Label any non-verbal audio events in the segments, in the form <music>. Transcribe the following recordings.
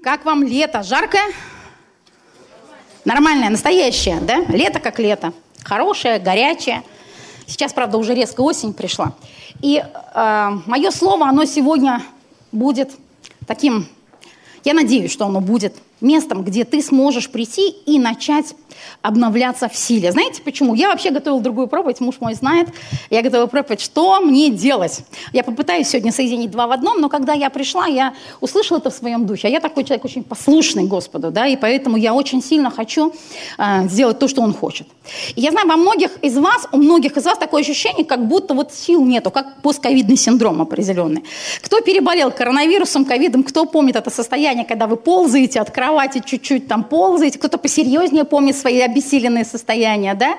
Как вам лето? Жаркое? Нормальное, настоящее, да? Лето как лето. Хорошее, горячее. Сейчас, правда, уже резко осень пришла. И э, мое слово, оно сегодня будет таким, я надеюсь, что оно будет местом, где ты сможешь прийти и начать обновляться в силе. Знаете почему? Я вообще готовила другую проповедь, муж мой знает. Я готовила проповедь, что мне делать. Я попытаюсь сегодня соединить два в одном, но когда я пришла, я услышала это в своем духе. А я такой человек очень послушный Господу, да, и поэтому я очень сильно хочу э, сделать то, что Он хочет. И я знаю, во многих из вас, у многих из вас такое ощущение, как будто вот сил нету, как постковидный синдром определенный. Кто переболел коронавирусом, ковидом, кто помнит это состояние, когда вы ползаете от кровати чуть-чуть там ползаете, кто-то посерьезнее помнит свои обессиленные состояния, да?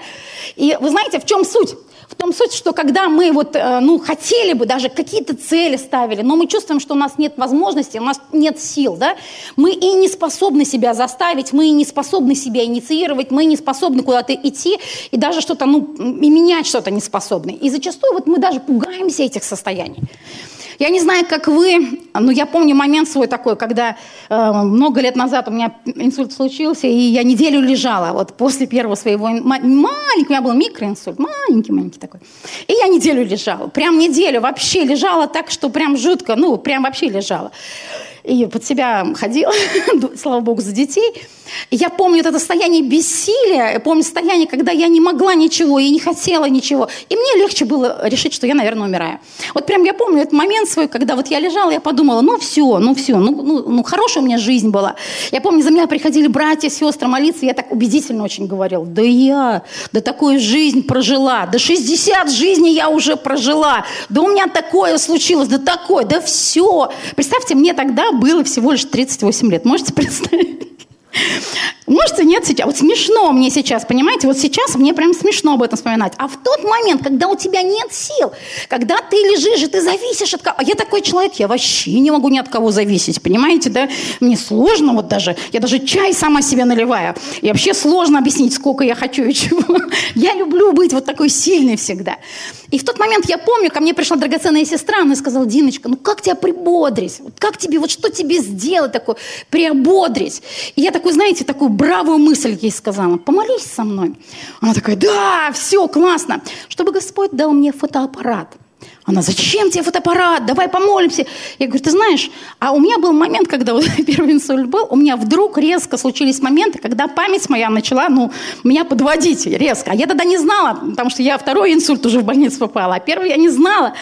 И вы знаете, в чем суть? В том суть, что когда мы вот, э, ну, хотели бы, даже какие-то цели ставили, но мы чувствуем, что у нас нет возможности, у нас нет сил, да, мы и не способны себя заставить, мы и не способны себя инициировать, мы не способны куда-то идти, и даже что-то, ну, и менять что-то не способны. И зачастую вот мы даже пугаемся этих состояний. Я не знаю, как вы, но я помню момент свой такой, когда э, много лет назад у меня инсульт случился, и я неделю лежала вот после первого своего маленького, у меня был микроинсульт, маленький-маленький такой. И я неделю лежала, прям неделю вообще лежала так, что прям жутко, ну, прям вообще лежала и под себя ходила, <laughs> слава богу, за детей. Я помню это состояние бессилия, я помню состояние, когда я не могла ничего и не хотела ничего. И мне легче было решить, что я, наверное, умираю. Вот прям я помню этот момент свой, когда вот я лежала, я подумала, ну все, ну все, ну, ну, ну хорошая у меня жизнь была. Я помню, за меня приходили братья, сестры молиться, я так убедительно очень говорила, да я, да такую жизнь прожила, да 60 жизней я уже прожила, да у меня такое случилось, да такое, да все. Представьте, мне тогда было всего лишь 38 лет. Можете представить? Можете нет сейчас. Вот смешно мне сейчас, понимаете? Вот сейчас мне прям смешно об этом вспоминать. А в тот момент, когда у тебя нет сил, когда ты лежишь и ты зависишь от кого... А я такой человек, я вообще не могу ни от кого зависеть, понимаете, да? Мне сложно вот даже, я даже чай сама себе наливаю. И вообще сложно объяснить, сколько я хочу и чего. Я люблю быть вот такой сильной всегда. И в тот момент я помню, ко мне пришла драгоценная сестра, она сказала, Диночка, ну как тебя прибодрить? Как тебе, вот что тебе сделать такое, приободрить? И я такой, знаете, такую бравую мысль ей сказала, помолись со мной. Она такая, да, все, классно. Чтобы Господь дал мне фотоаппарат – она, зачем тебе фотоаппарат? Давай помолимся. Я говорю, ты знаешь, а у меня был момент, когда вот <laughs> первый инсульт был, у меня вдруг резко случились моменты, когда память моя начала, ну, меня подводить резко. А я тогда не знала, потому что я второй инсульт уже в больницу попала, а первый я не знала.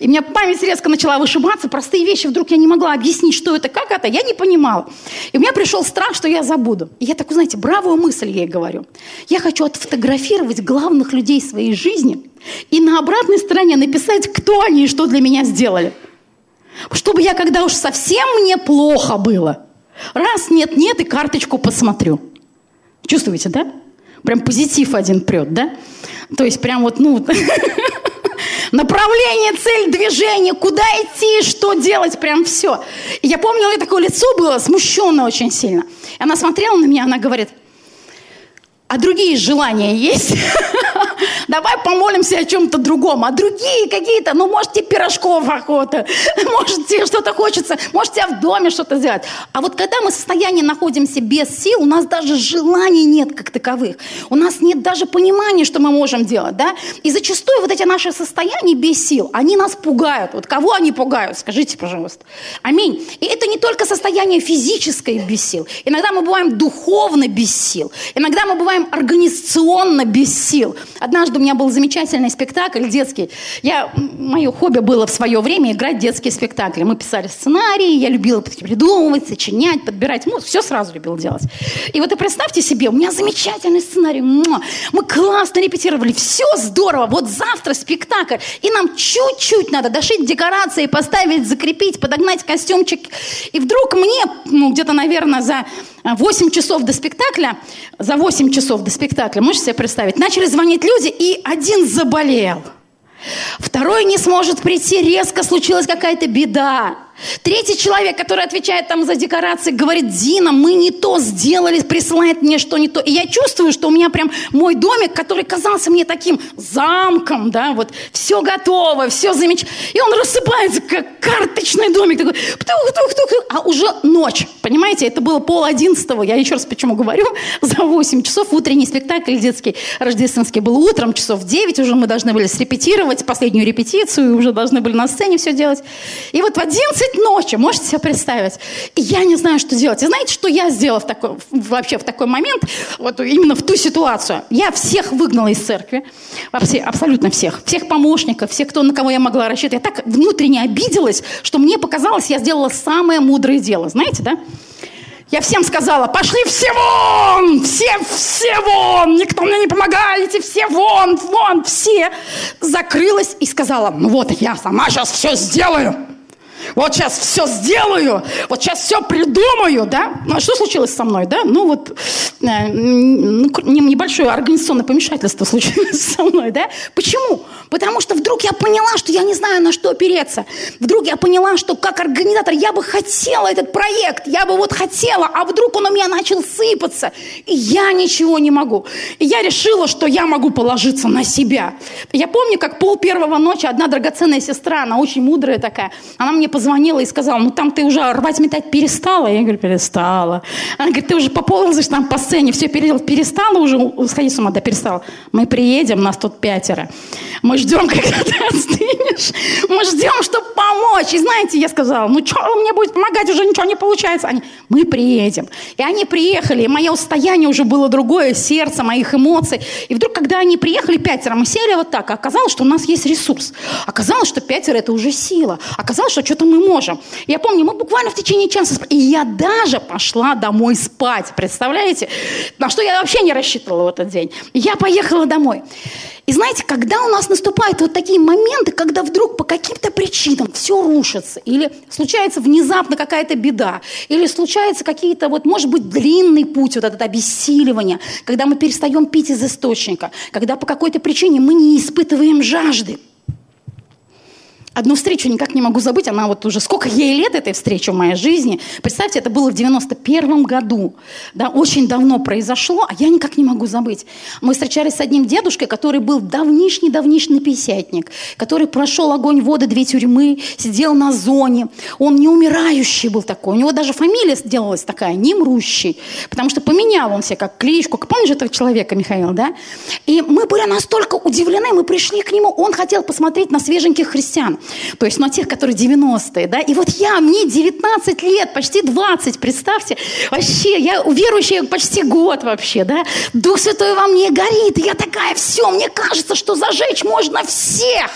И у меня память резко начала вышибаться, простые вещи вдруг я не могла объяснить, что это, как это, я не понимала. И у меня пришел страх, что я забуду. И я такую, знаете, бравую мысль ей говорю. Я хочу отфотографировать главных людей своей жизни – и на обратной стороне написать, кто они и что для меня сделали. Чтобы я, когда уж совсем мне плохо было, раз нет-нет, и карточку посмотрю. Чувствуете, да? Прям позитив один прет, да? То есть прям вот, ну, <laughs> направление, цель, движение, куда идти, что делать, прям все. И я помню, у нее такое лицо было смущенное очень сильно. И она смотрела на меня, она говорит, а другие желания есть? <laughs> Давай помолимся о чем-то другом. А другие какие-то, ну, может, тебе пирожков охота, <laughs> может, тебе что-то хочется, может, тебе в доме что-то сделать. А вот когда мы в состоянии находимся без сил, у нас даже желаний нет как таковых. У нас нет даже понимания, что мы можем делать, да? И зачастую вот эти наши состояния без сил, они нас пугают. Вот кого они пугают? Скажите, пожалуйста. Аминь. И это не только состояние физическое без сил. Иногда мы бываем духовно без сил. Иногда мы бываем организационно без сил. Однажды у меня был замечательный спектакль детский. Я, мое хобби было в свое время играть детские спектакли. Мы писали сценарии, я любила придумывать, сочинять, подбирать музыку. Все сразу любила делать. И вот и представьте себе, у меня замечательный сценарий. Мы классно репетировали, все здорово. Вот завтра спектакль. И нам чуть-чуть надо дошить декорации, поставить, закрепить, подогнать костюмчик. И вдруг мне, ну, где-то, наверное, за 8 часов до спектакля, за 8 часов до спектакля, можете себе представить, начали звонить люди, и один заболел. Второй не сможет прийти, резко случилась какая-то беда. Третий человек, который отвечает там за декорации, говорит, Дина, мы не то сделали, присылает мне что не то. И я чувствую, что у меня прям мой домик, который казался мне таким замком, да, вот все готово, все замечательно. И он рассыпается, как карточный домик, такой, тух, тух, тух, тух. а уже ночь, понимаете, это было пол одиннадцатого, я еще раз почему говорю, <laughs> за 8 часов утренний спектакль детский рождественский был утром, часов 9 уже мы должны были срепетировать последнюю репетицию, уже должны были на сцене все делать. И вот в 11 11 ночи, можете себе представить? И я не знаю, что делать. И знаете, что я сделала в такой, вообще в такой момент, вот именно в ту ситуацию? Я всех выгнала из церкви, вообще, абсолютно всех, всех помощников, всех, кто, на кого я могла рассчитывать. Я так внутренне обиделась, что мне показалось, я сделала самое мудрое дело. Знаете, да? Я всем сказала, пошли все вон, все, все вон, никто мне не помогаете, все вон, вон, все. Закрылась и сказала, ну вот я сама сейчас все сделаю. Вот сейчас все сделаю, вот сейчас все придумаю, да? Ну, а что случилось со мной, да? Ну, вот э, ну, небольшое организационное помешательство случилось со мной, да? Почему? Потому что вдруг я поняла, что я не знаю, на что опереться. Вдруг я поняла, что как организатор я бы хотела этот проект, я бы вот хотела, а вдруг он у меня начал сыпаться, и я ничего не могу. И я решила, что я могу положиться на себя. Я помню, как пол первого ночи одна драгоценная сестра, она очень мудрая такая, она мне позвонила и сказала, ну там ты уже рвать метать перестала? Я говорю, перестала. Она говорит, ты уже поползаешь там по сцене, все перестала уже сходить с ума? Да, перестала. Мы приедем, нас тут пятеро. Мы ждем, когда ты остынешь. Мы ждем, чтобы помочь. И знаете, я сказала, ну что мне будет помогать, уже ничего не получается. Они, мы приедем. И они приехали, и мое состояние уже было другое, сердце, моих эмоций. И вдруг, когда они приехали пятеро, мы сели вот так, а оказалось, что у нас есть ресурс. Оказалось, что пятеро это уже сила. Оказалось, что что-то мы можем. Я помню, мы буквально в течение часа, и я даже пошла домой спать, представляете? На что я вообще не рассчитывала в этот день. Я поехала домой. И знаете, когда у нас наступают вот такие моменты, когда вдруг по каким-то причинам все рушится, или случается внезапно какая-то беда, или случается какие-то, вот, может быть, длинный путь, вот этот обессиливание, когда мы перестаем пить из источника, когда по какой-то причине мы не испытываем жажды, одну встречу никак не могу забыть. Она вот уже сколько ей лет этой встречи в моей жизни. Представьте, это было в 91 году. Да, очень давно произошло, а я никак не могу забыть. Мы встречались с одним дедушкой, который был давнишний-давнишний писятник, который прошел огонь, воды, две тюрьмы, сидел на зоне. Он не умирающий был такой. У него даже фамилия сделалась такая, немрущий. Потому что поменял он себе как кличку. Помнишь этого человека, Михаил, да? И мы были настолько удивлены, мы пришли к нему, он хотел посмотреть на свеженьких христиан. То есть, ну, тех, которые 90-е, да. И вот я, мне 19 лет, почти 20, представьте. Вообще, я верующая почти год вообще, да. Дух Святой во мне горит. И я такая, все, мне кажется, что зажечь можно всех.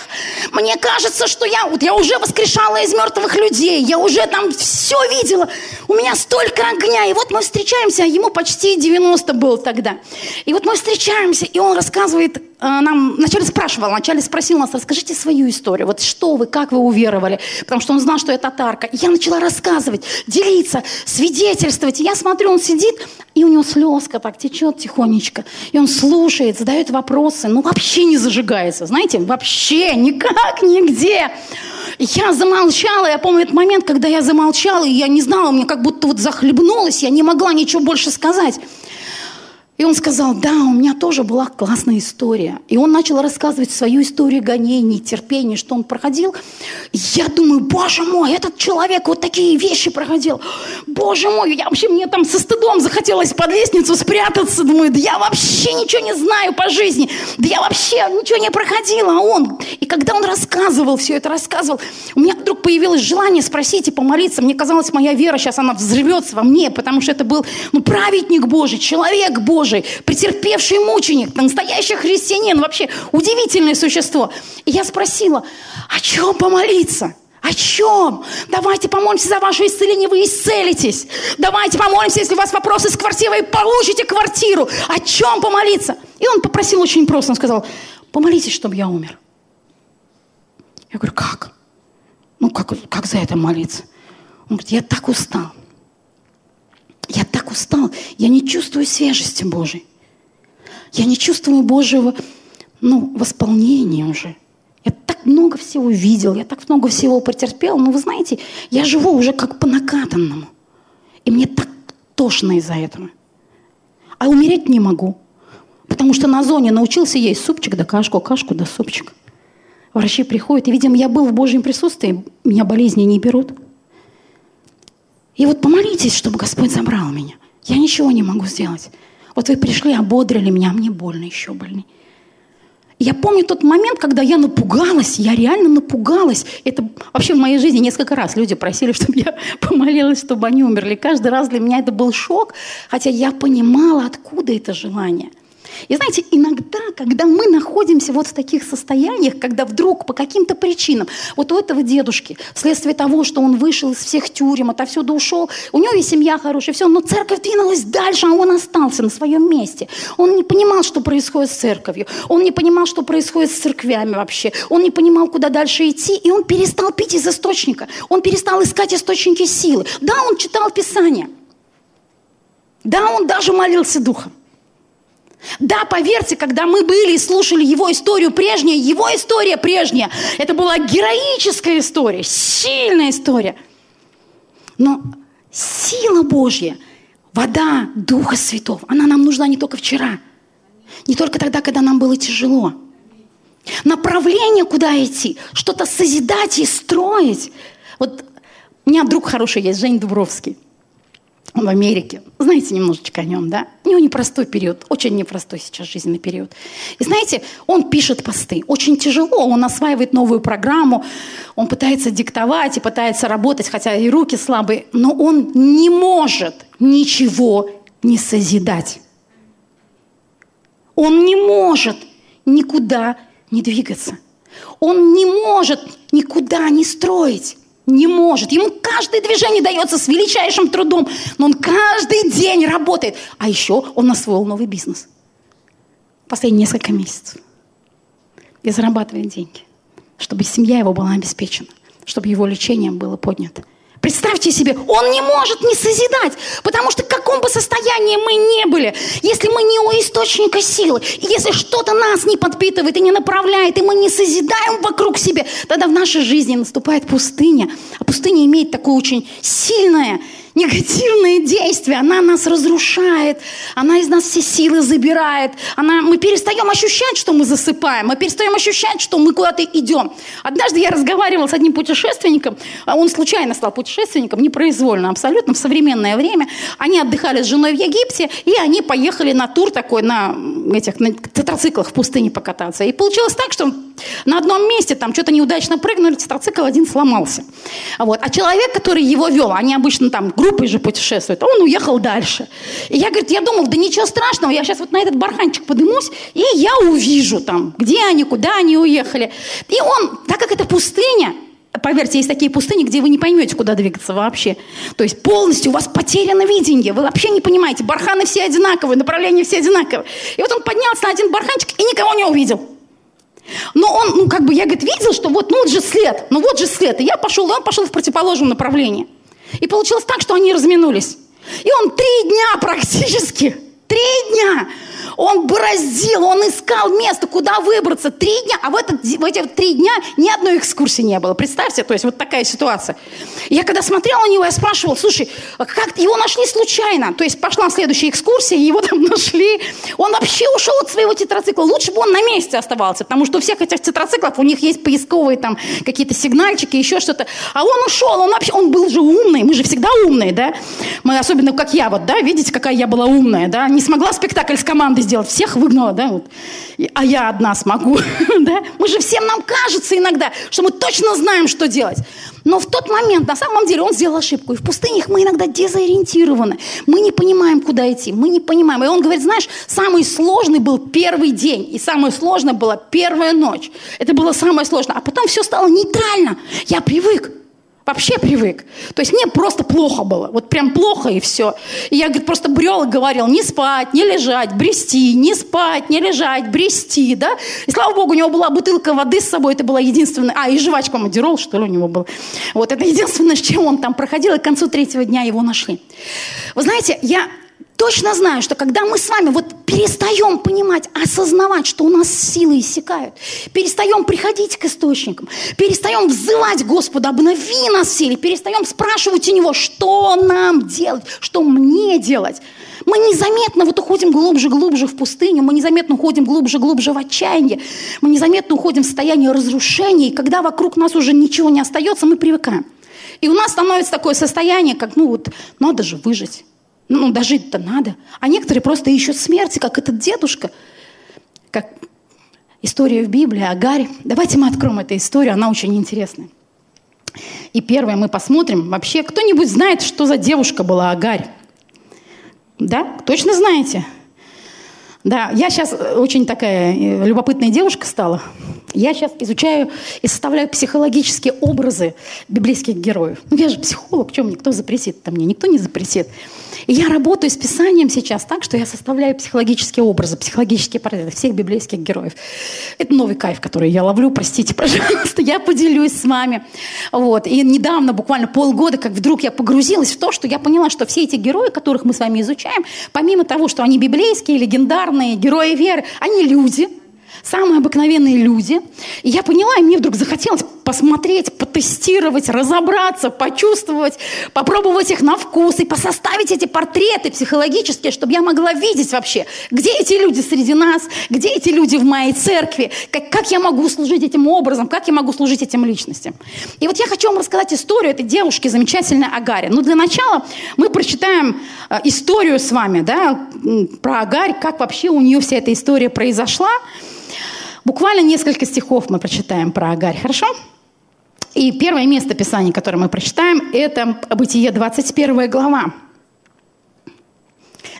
Мне кажется, что я, вот я уже воскрешала из мертвых людей. Я уже там все видела. У меня столько огня. И вот мы встречаемся, а ему почти 90 было тогда. И вот мы встречаемся, и он рассказывает нам вначале спрашивал, вначале спросил нас, расскажите свою историю. Вот что вы, как вы уверовали? Потому что он знал, что я татарка. И я начала рассказывать, делиться, свидетельствовать. И я смотрю, он сидит, и у него слезка так течет тихонечко. И он слушает, задает вопросы, ну вообще не зажигается. Знаете, вообще никак, нигде. Я замолчала, я помню этот момент, когда я замолчала, и я не знала, мне как будто вот захлебнулась, я не могла ничего больше сказать. И он сказал, да, у меня тоже была классная история. И он начал рассказывать свою историю гонений, терпений, что он проходил. Я думаю, боже мой, этот человек вот такие вещи проходил. Боже мой, я вообще, мне там со стыдом захотелось под лестницу спрятаться. Думаю, да я вообще ничего не знаю по жизни. Да я вообще ничего не проходила. А он, и когда он рассказывал, все это рассказывал, у меня вдруг появилось желание спросить и помолиться. Мне казалось, моя вера сейчас, она взрывется во мне, потому что это был, ну, праведник Божий, человек Божий Божий, претерпевший мученик, настоящий христианин, вообще удивительное существо. И я спросила, о чем помолиться? О чем? Давайте помолимся за ваше исцеление, вы исцелитесь. Давайте помолимся, если у вас вопросы с квартирой, получите квартиру. О чем помолиться? И он попросил очень просто, он сказал, помолитесь, чтобы я умер. Я говорю, как? Ну, как, как за это молиться? Он говорит, я так устал. Я так устал, я не чувствую свежести Божьей. Я не чувствую Божьего ну, восполнения уже. Я так много всего видел, я так много всего потерпел, но вы знаете, я живу уже как по накатанному. И мне так тошно из-за этого. А умереть не могу. Потому что на зоне научился есть супчик да кашку, кашку да супчик. Врачи приходят, и, видимо, я был в Божьем присутствии, меня болезни не берут. И вот помолитесь, чтобы Господь забрал меня. Я ничего не могу сделать. Вот вы пришли, ободрили меня, а мне больно, еще больнее. Я помню тот момент, когда я напугалась, я реально напугалась. Это вообще в моей жизни несколько раз люди просили, <laughs> чтобы я помолилась, чтобы они умерли. Каждый раз для меня это был шок, хотя я понимала, откуда это желание – и знаете, иногда, когда мы находимся вот в таких состояниях, когда вдруг по каким-то причинам, вот у этого дедушки, вследствие того, что он вышел из всех тюрем, отовсюду ушел, у него и семья хорошая, все, но церковь двинулась дальше, а он остался на своем месте. Он не понимал, что происходит с церковью, он не понимал, что происходит с церквями вообще, он не понимал, куда дальше идти, и он перестал пить из источника, он перестал искать источники силы. Да, он читал Писание, да, он даже молился Духом. Да, поверьте, когда мы были и слушали его историю прежнюю, его история прежняя, это была героическая история, сильная история. Но сила Божья, вода Духа Святого, она нам нужна не только вчера, не только тогда, когда нам было тяжело. Направление, куда идти, что-то созидать и строить. Вот у меня друг хороший есть, Жень Дубровский в Америке. Знаете немножечко о нем, да? У него непростой период, очень непростой сейчас жизненный период. И знаете, он пишет посты. Очень тяжело, он осваивает новую программу, он пытается диктовать и пытается работать, хотя и руки слабые, но он не может ничего не созидать. Он не может никуда не двигаться. Он не может никуда не строить. Не может. Ему каждое движение дается с величайшим трудом, но он каждый день работает. А еще он освоил новый бизнес. Последние несколько месяцев. И зарабатывает деньги, чтобы семья его была обеспечена, чтобы его лечение было поднято. Представьте себе, он не может не созидать, потому что в каком бы состоянии мы не были, если мы не у источника силы, если что-то нас не подпитывает и не направляет, и мы не созидаем вокруг себя, тогда в нашей жизни наступает пустыня. А пустыня имеет такое очень сильное негативные действия, она нас разрушает, она из нас все силы забирает, она, мы перестаем ощущать, что мы засыпаем, мы перестаем ощущать, что мы куда-то идем. Однажды я разговаривала с одним путешественником, а он случайно стал путешественником, непроизвольно абсолютно, в современное время. Они отдыхали с женой в Египте, и они поехали на тур такой, на этих на тетрациклах в пустыне покататься. И получилось так, что на одном месте там что-то неудачно прыгнули, тетрацикл один сломался. Вот. А человек, который его вел, они обычно там группой же путешествуют, а он уехал дальше. И я, говорит, я думал, да ничего страшного, я сейчас вот на этот барханчик подымусь, и я увижу там, где они, куда они уехали. И он, так как это пустыня, Поверьте, есть такие пустыни, где вы не поймете, куда двигаться вообще. То есть полностью у вас потеряно видение. Вы вообще не понимаете. Барханы все одинаковые, направления все одинаковые. И вот он поднялся на один барханчик и никого не увидел. Но он, ну как бы, я, говорит, видел, что вот, ну вот же след, ну вот же след. И я пошел, и он пошел в противоположном направлении. И получилось так, что они разминулись. И он три дня практически, три дня он бороздил, он искал место, куда выбраться. Три дня, а в, этот, в эти три дня ни одной экскурсии не было. Представьте, то есть вот такая ситуация. Я когда смотрела на него, я спрашивала, слушай, а как его нашли случайно? То есть пошла следующая экскурсия, его там нашли. Он вообще ушел от своего тетрацикла. Лучше бы он на месте оставался, потому что у всех этих тетрациклов у них есть поисковые там какие-то сигнальчики, еще что-то. А он ушел, он вообще, он был же умный, мы же всегда умные, да? Мы особенно, как я вот, да, видите, какая я была умная, да? Не смогла спектакль с командой сделать, всех выгнала, да, вот. а я одна смогу, <laughs> да. Мы же всем нам кажется иногда, что мы точно знаем, что делать. Но в тот момент, на самом деле, он сделал ошибку. И в пустынях мы иногда дезориентированы. Мы не понимаем, куда идти. Мы не понимаем. И он говорит, знаешь, самый сложный был первый день. И самое сложное была первая ночь. Это было самое сложное. А потом все стало нейтрально. Я привык. Вообще привык. То есть мне просто плохо было. Вот прям плохо и все. И я, говорит, просто брел и говорил, не спать, не лежать, брести, не спать, не лежать, брести, да. И слава богу, у него была бутылка воды с собой, это была единственная... А, и жвачка Мадерол, что ли, у него был. Вот это единственное, с чем он там проходил, и к концу третьего дня его нашли. Вы знаете, я точно знаю, что когда мы с вами вот перестаем понимать, осознавать, что у нас силы иссякают, перестаем приходить к источникам, перестаем взывать Господу, обнови нас силе, перестаем спрашивать у Него, что нам делать, что мне делать, мы незаметно вот уходим глубже, глубже в пустыню, мы незаметно уходим глубже, глубже в отчаяние, мы незаметно уходим в состояние разрушения, и когда вокруг нас уже ничего не остается, мы привыкаем. И у нас становится такое состояние, как, ну вот, надо же выжить. Ну, дожить-то надо. А некоторые просто ищут смерти, как этот дедушка. Как история в Библии о Гарри. Давайте мы откроем эту историю, она очень интересная. И первое мы посмотрим, вообще, кто-нибудь знает, что за девушка была Агарь? Да? Точно знаете? Да, я сейчас очень такая э, любопытная девушка стала. Я сейчас изучаю и составляю психологические образы библейских героев. Ну, я же психолог, чем никто запретит-то мне? Никто не запретит. И я работаю с Писанием сейчас так, что я составляю психологические образы, психологические портреты всех библейских героев. Это новый кайф, который я ловлю, простите, <laughs> пожалуйста, я поделюсь с вами. Вот. И недавно, буквально полгода, как вдруг я погрузилась в то, что я поняла, что все эти герои, которых мы с вами изучаем, помимо того, что они библейские, легендарные, герои веры, они люди – самые обыкновенные люди. И я поняла, и мне вдруг захотелось посмотреть, потестировать, разобраться, почувствовать, попробовать их на вкус и посоставить эти портреты психологические, чтобы я могла видеть вообще, где эти люди среди нас, где эти люди в моей церкви, как, как я могу служить этим образом, как я могу служить этим личностям. И вот я хочу вам рассказать историю этой девушки замечательной Агари. Но для начала мы прочитаем э, историю с вами, да, про Агарь, как вообще у нее вся эта история произошла. Буквально несколько стихов мы прочитаем про Агарь, хорошо? И первое место Писания, которое мы прочитаем, это Бытие 21 глава,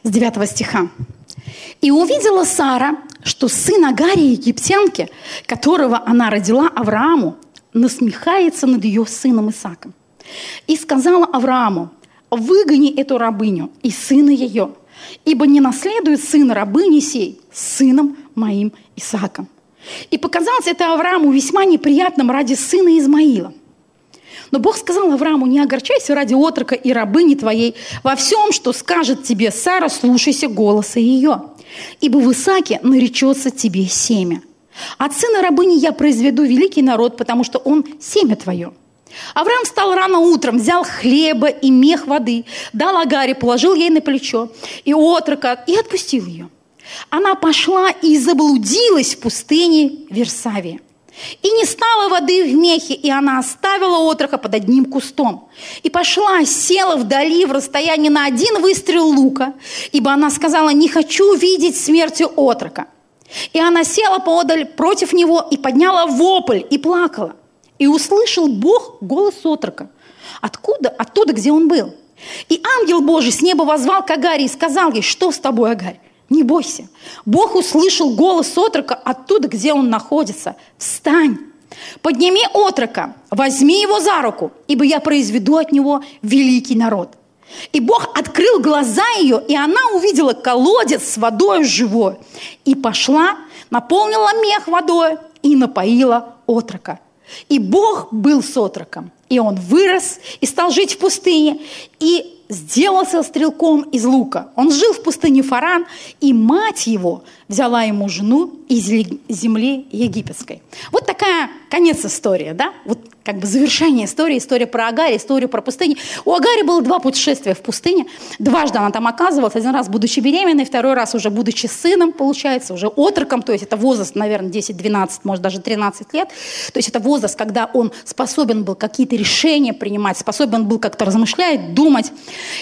с 9 стиха. «И увидела Сара, что сын Агари, египтянки, которого она родила Аврааму, насмехается над ее сыном Исаком. И сказала Аврааму, выгони эту рабыню и сына ее, ибо не наследует сын рабыни сей сыном моим Исааком. И показалось это Аврааму весьма неприятным ради сына Измаила. Но Бог сказал Аврааму, не огорчайся ради отрока и рабыни твоей. Во всем, что скажет тебе Сара, слушайся голоса ее. Ибо в Исааке наречется тебе семя. От сына рабыни я произведу великий народ, потому что он семя твое. Авраам встал рано утром, взял хлеба и мех воды, дал Агаре, положил ей на плечо и отрока, и отпустил ее. Она пошла и заблудилась в пустыне Версавии. И не стало воды в мехе, и она оставила отрока под одним кустом. И пошла, села вдали в расстоянии на один выстрел лука, ибо она сказала, не хочу видеть смерти отрока. И она села поодаль против него и подняла вопль и плакала. И услышал Бог голос отрока. Откуда? Оттуда, где он был. И ангел Божий с неба возвал к Агаре и сказал ей, что с тобой, Агарь? Не бойся. Бог услышал голос отрока оттуда, где он находится. Встань. Подними отрока, возьми его за руку, ибо я произведу от него великий народ. И Бог открыл глаза ее, и она увидела колодец с водой живой. И пошла, наполнила мех водой и напоила отрока. И Бог был с отроком. И он вырос и стал жить в пустыне. И сделался стрелком из лука. Он жил в пустыне Фаран, и мать его взяла ему жену из земли египетской. Вот такая конец истории, да? Вот как бы завершение истории, история про Агари, история про пустыню. У Агари было два путешествия в пустыне. Дважды она там оказывалась. Один раз, будучи беременной, второй раз уже будучи сыном, получается, уже отроком. То есть это возраст, наверное, 10-12, может, даже 13 лет. То есть это возраст, когда он способен был какие-то решения принимать, способен был как-то размышлять, думать.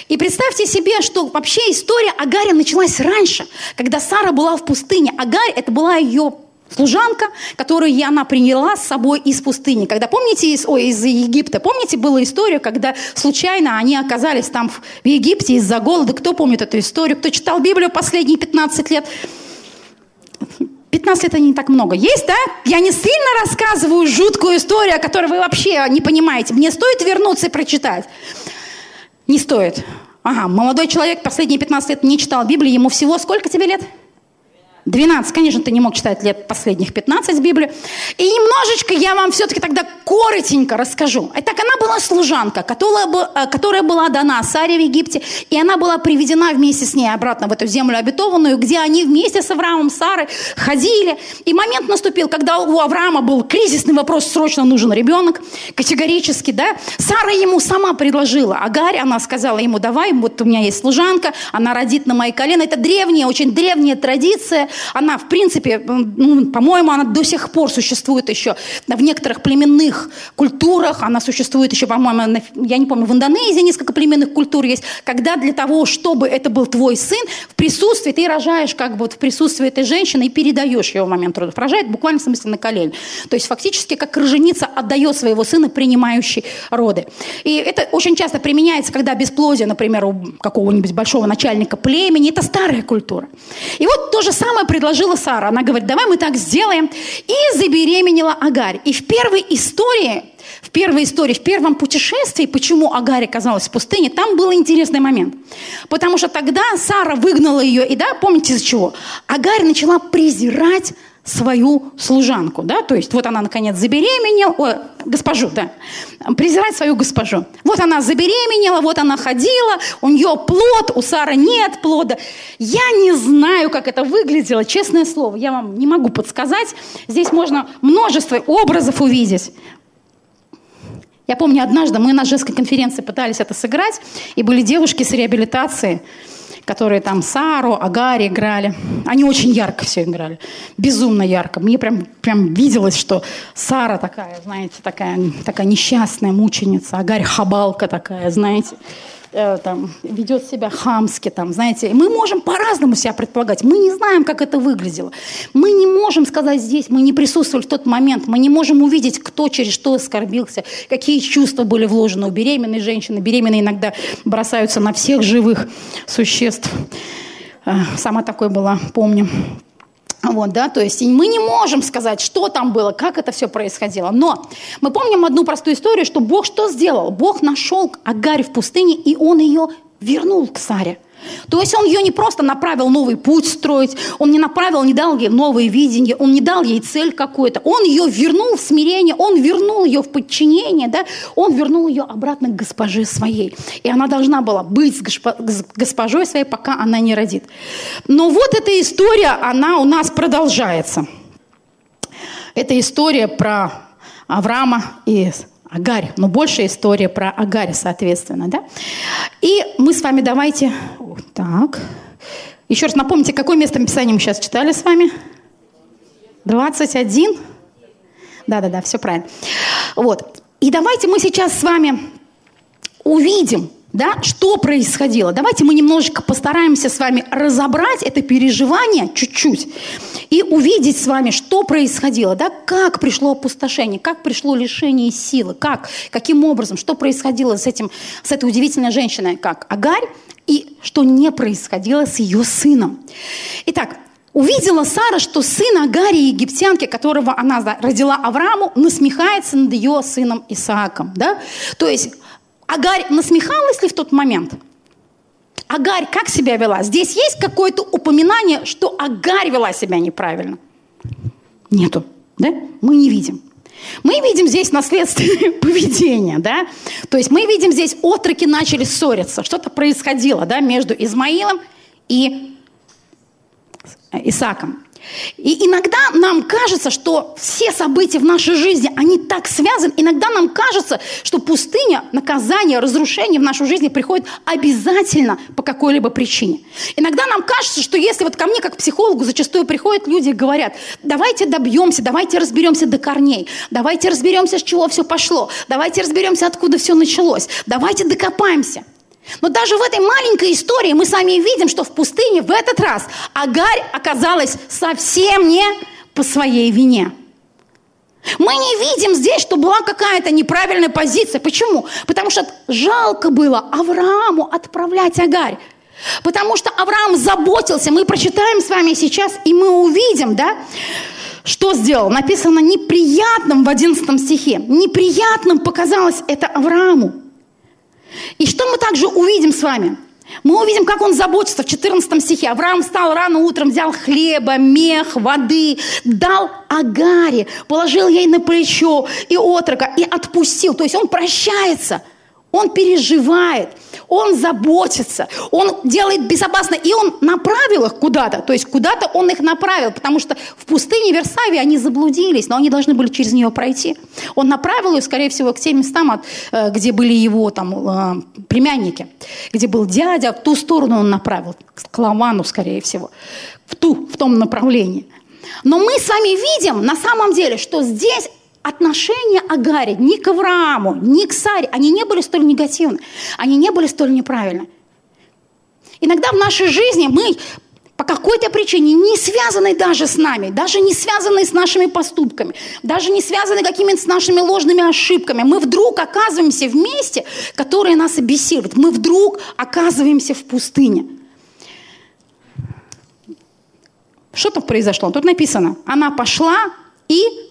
И представьте себе, что вообще история Агари началась раньше, когда Сара была в пустыне. Агарь – это была ее служанка, которую она приняла с собой из пустыни. Когда, помните, из, ой, из Египта, помните, была история, когда случайно они оказались там в Египте из-за голода. Кто помнит эту историю? Кто читал Библию последние 15 лет? 15 лет это не так много. Есть, да? Я не сильно рассказываю жуткую историю, о которой вы вообще не понимаете. Мне стоит вернуться и прочитать? Не стоит. Ага, молодой человек последние 15 лет не читал Библию, ему всего сколько тебе лет? 12, конечно, ты не мог читать лет последних 15 Библии. И немножечко я вам все-таки тогда коротенько расскажу. Итак, она была служанка, которая, э, была дана Саре в Египте, и она была приведена вместе с ней обратно в эту землю обетованную, где они вместе с Авраамом, Сарой ходили. И момент наступил, когда у Авраама был кризисный вопрос, срочно нужен ребенок, категорически, да. Сара ему сама предложила, Агарь, она сказала ему, давай, вот у меня есть служанка, она родит на мои колена. Это древняя, очень древняя традиция, она, в принципе, ну, по-моему, она до сих пор существует еще в некоторых племенных культурах. Она существует еще, по-моему, я не помню, в Индонезии несколько племенных культур есть, когда для того, чтобы это был твой сын, в присутствии ты рожаешь как бы вот в присутствии этой женщины и передаешь его в момент родов. Рожает буквально в смысле на колени. То есть фактически как роженица отдает своего сына, принимающий роды. И это очень часто применяется, когда бесплодие, например, у какого-нибудь большого начальника племени. Это старая культура. И вот то же самое самое предложила Сара. Она говорит, давай мы так сделаем. И забеременела Агарь. И в первой истории, в первой истории, в первом путешествии, почему Агарь оказалась в пустыне, там был интересный момент. Потому что тогда Сара выгнала ее, и да, помните из-за чего? Агарь начала презирать свою служанку, да, то есть вот она наконец забеременела, о, госпожу, да, презирать свою госпожу. Вот она забеременела, вот она ходила, у нее плод, у Сары нет плода. Я не знаю, как это выглядело, честное слово, я вам не могу подсказать. Здесь можно множество образов увидеть. Я помню, однажды мы на женской конференции пытались это сыграть, и были девушки с реабилитацией, которые там Сару, Агари играли. Они очень ярко все играли. Безумно ярко. Мне прям, прям виделось, что Сара такая, знаете, такая, такая несчастная мученица, Агарь хабалка такая, знаете э, там, ведет себя хамски, там, знаете. Мы можем по-разному себя предполагать. Мы не знаем, как это выглядело. Мы не можем сказать здесь, мы не присутствовали в тот момент, мы не можем увидеть, кто через что оскорбился, какие чувства были вложены у беременной женщины. Беременные иногда бросаются на всех живых существ. Э, сама такой была, помню. Вот, да, то есть мы не можем сказать, что там было, как это все происходило. Но мы помним одну простую историю, что Бог что сделал? Бог нашел Агарь в пустыне, и он ее вернул к Саре. То есть он ее не просто направил новый путь строить, он не направил, не дал ей новые видения, он не дал ей цель какую-то, он ее вернул в смирение, он вернул ее в подчинение, да? он вернул ее обратно к госпоже своей. И она должна была быть с, госпо- с госпожой своей, пока она не родит. Но вот эта история, она у нас продолжается. Это история про Авраама и Агарь, но большая история про Агарь, соответственно, да? И мы с вами давайте... Так. Еще раз напомните, какое место Писания мы сейчас читали с вами? 21? Да-да-да, все правильно. Вот. И давайте мы сейчас с вами увидим, да, что происходило. Давайте мы немножечко постараемся с вами разобрать это переживание чуть-чуть и увидеть с вами, что происходило, да, как пришло опустошение, как пришло лишение силы, как, каким образом, что происходило с, этим, с этой удивительной женщиной, как Агарь, и что не происходило с ее сыном. Итак, Увидела Сара, что сын Агари, египтянки, которого она родила Аврааму, насмехается над ее сыном Исааком. Да? То есть Агарь насмехалась ли в тот момент? Агарь как себя вела? Здесь есть какое-то упоминание, что Агарь вела себя неправильно? Нету. Да? Мы не видим. Мы видим здесь наследственное <laughs> поведение, да? То есть мы видим здесь отроки начали ссориться, что-то происходило, да, между Измаилом и Исаком. И иногда нам кажется, что все события в нашей жизни, они так связаны. Иногда нам кажется, что пустыня, наказание, разрушение в нашу жизнь приходит обязательно по какой-либо причине. Иногда нам кажется, что если вот ко мне как к психологу зачастую приходят люди и говорят, давайте добьемся, давайте разберемся до корней, давайте разберемся, с чего все пошло, давайте разберемся, откуда все началось, давайте докопаемся. Но даже в этой маленькой истории мы сами видим, что в пустыне в этот раз Агарь оказалась совсем не по своей вине. Мы не видим здесь, что была какая-то неправильная позиция. Почему? Потому что жалко было Аврааму отправлять Агарь. Потому что Авраам заботился. Мы прочитаем с вами сейчас, и мы увидим, да, что сделал? Написано неприятным в 11 стихе. Неприятным показалось это Аврааму. И что мы также увидим с вами? Мы увидим, как он заботится в 14 стихе. Авраам встал рано утром, взял хлеба, мех, воды, дал Агаре, положил ей на плечо и отрока, и отпустил. То есть он прощается – он переживает, он заботится, он делает безопасно, и он направил их куда-то. То есть куда-то он их направил, потому что в пустыне Версавии они заблудились, но они должны были через нее пройти. Он направил их, скорее всего, к тем местам, э, где были его там, э, племянники, где был дядя, в ту сторону он направил, к Лавану, скорее всего, в, ту, в том направлении. Но мы с вами видим на самом деле, что здесь отношения Агари ни к Аврааму, ни к Саре, они не были столь негативны, они не были столь неправильны. Иногда в нашей жизни мы по какой-то причине, не связанной даже с нами, даже не связанной с нашими поступками, даже не связанной какими-то с нашими ложными ошибками, мы вдруг оказываемся в месте, которое нас обессиливает. Мы вдруг оказываемся в пустыне. Что тут произошло? Тут написано, она пошла и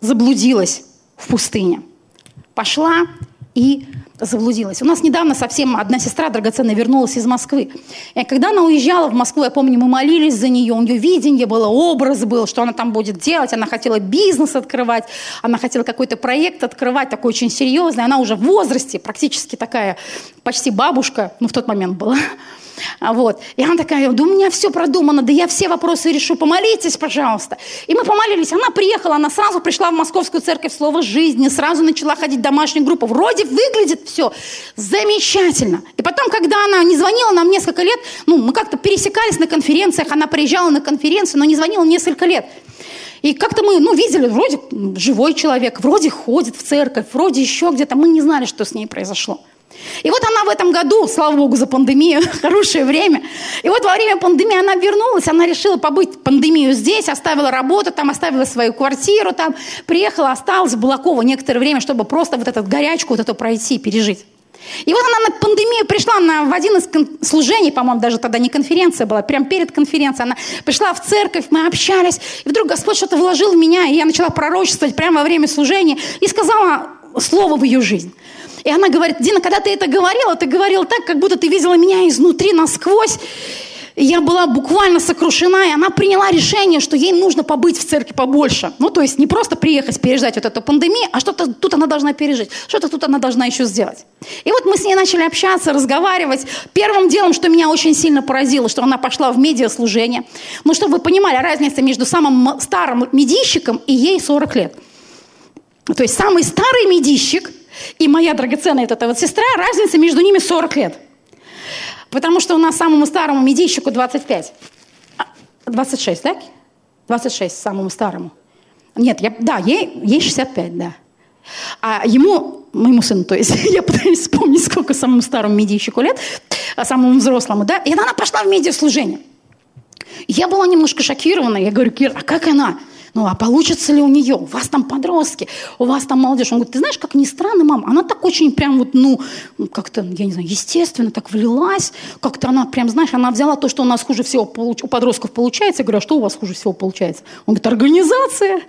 заблудилась в пустыне. Пошла и заблудилась. У нас недавно совсем одна сестра драгоценная вернулась из Москвы. И когда она уезжала в Москву, я помню, мы молились за нее, у нее видение было, образ был, что она там будет делать. Она хотела бизнес открывать, она хотела какой-то проект открывать, такой очень серьезный. Она уже в возрасте, практически такая, почти бабушка, ну в тот момент была. А вот. И она такая, да у меня все продумано, да я все вопросы решу, помолитесь, пожалуйста. И мы помолились. Она приехала, она сразу пришла в Московскую церковь Слово жизни, сразу начала ходить в домашнюю группу. Вроде выглядит все замечательно. И потом, когда она не звонила нам несколько лет, ну, мы как-то пересекались на конференциях, она приезжала на конференцию, но не звонила несколько лет. И как-то мы, ну, видели, вроде живой человек, вроде ходит в церковь, вроде еще где-то. Мы не знали, что с ней произошло. И вот она в этом году, слава богу за пандемию, <laughs> хорошее время. И вот во время пандемии она вернулась, она решила побыть пандемию здесь, оставила работу, там оставила свою квартиру, там приехала, осталась в Балаково некоторое время, чтобы просто вот эту горячку вот эту пройти, пережить. И вот она на пандемию пришла на, в один из служений, по-моему, даже тогда не конференция была, прям перед конференцией. Она пришла в церковь, мы общались, и вдруг Господь что-то вложил в меня, и я начала пророчествовать прямо во время служения, и сказала слово в ее жизнь. И она говорит, Дина, когда ты это говорила, ты говорила так, как будто ты видела меня изнутри насквозь. Я была буквально сокрушена, и она приняла решение, что ей нужно побыть в церкви побольше. Ну, то есть не просто приехать, переждать вот эту пандемию, а что-то тут она должна пережить, что-то тут она должна еще сделать. И вот мы с ней начали общаться, разговаривать. Первым делом, что меня очень сильно поразило, что она пошла в медиаслужение. Ну, чтобы вы понимали, разница между самым старым медийщиком и ей 40 лет. То есть самый старый медийщик и моя драгоценная вот эта вот сестра, разница между ними 40 лет. Потому что у нас самому старому медийщику 25. 26, так? 26 самому старому. Нет, я, да, ей, ей 65, да. А ему, моему сыну, то есть, <laughs> я пытаюсь вспомнить, сколько самому старому медийщику лет, а самому взрослому, да, и она пошла в медиаслужение. Я была немножко шокирована. Я говорю, Кир, а как она? Ну, а получится ли у нее? У вас там подростки, у вас там молодежь. Он говорит, ты знаешь, как ни странно, мам, она так очень прям вот, ну, как-то, я не знаю, естественно так влилась. Как-то она прям, знаешь, она взяла то, что у нас хуже всего получ... у подростков получается. Я говорю, а что у вас хуже всего получается? Он говорит, организация.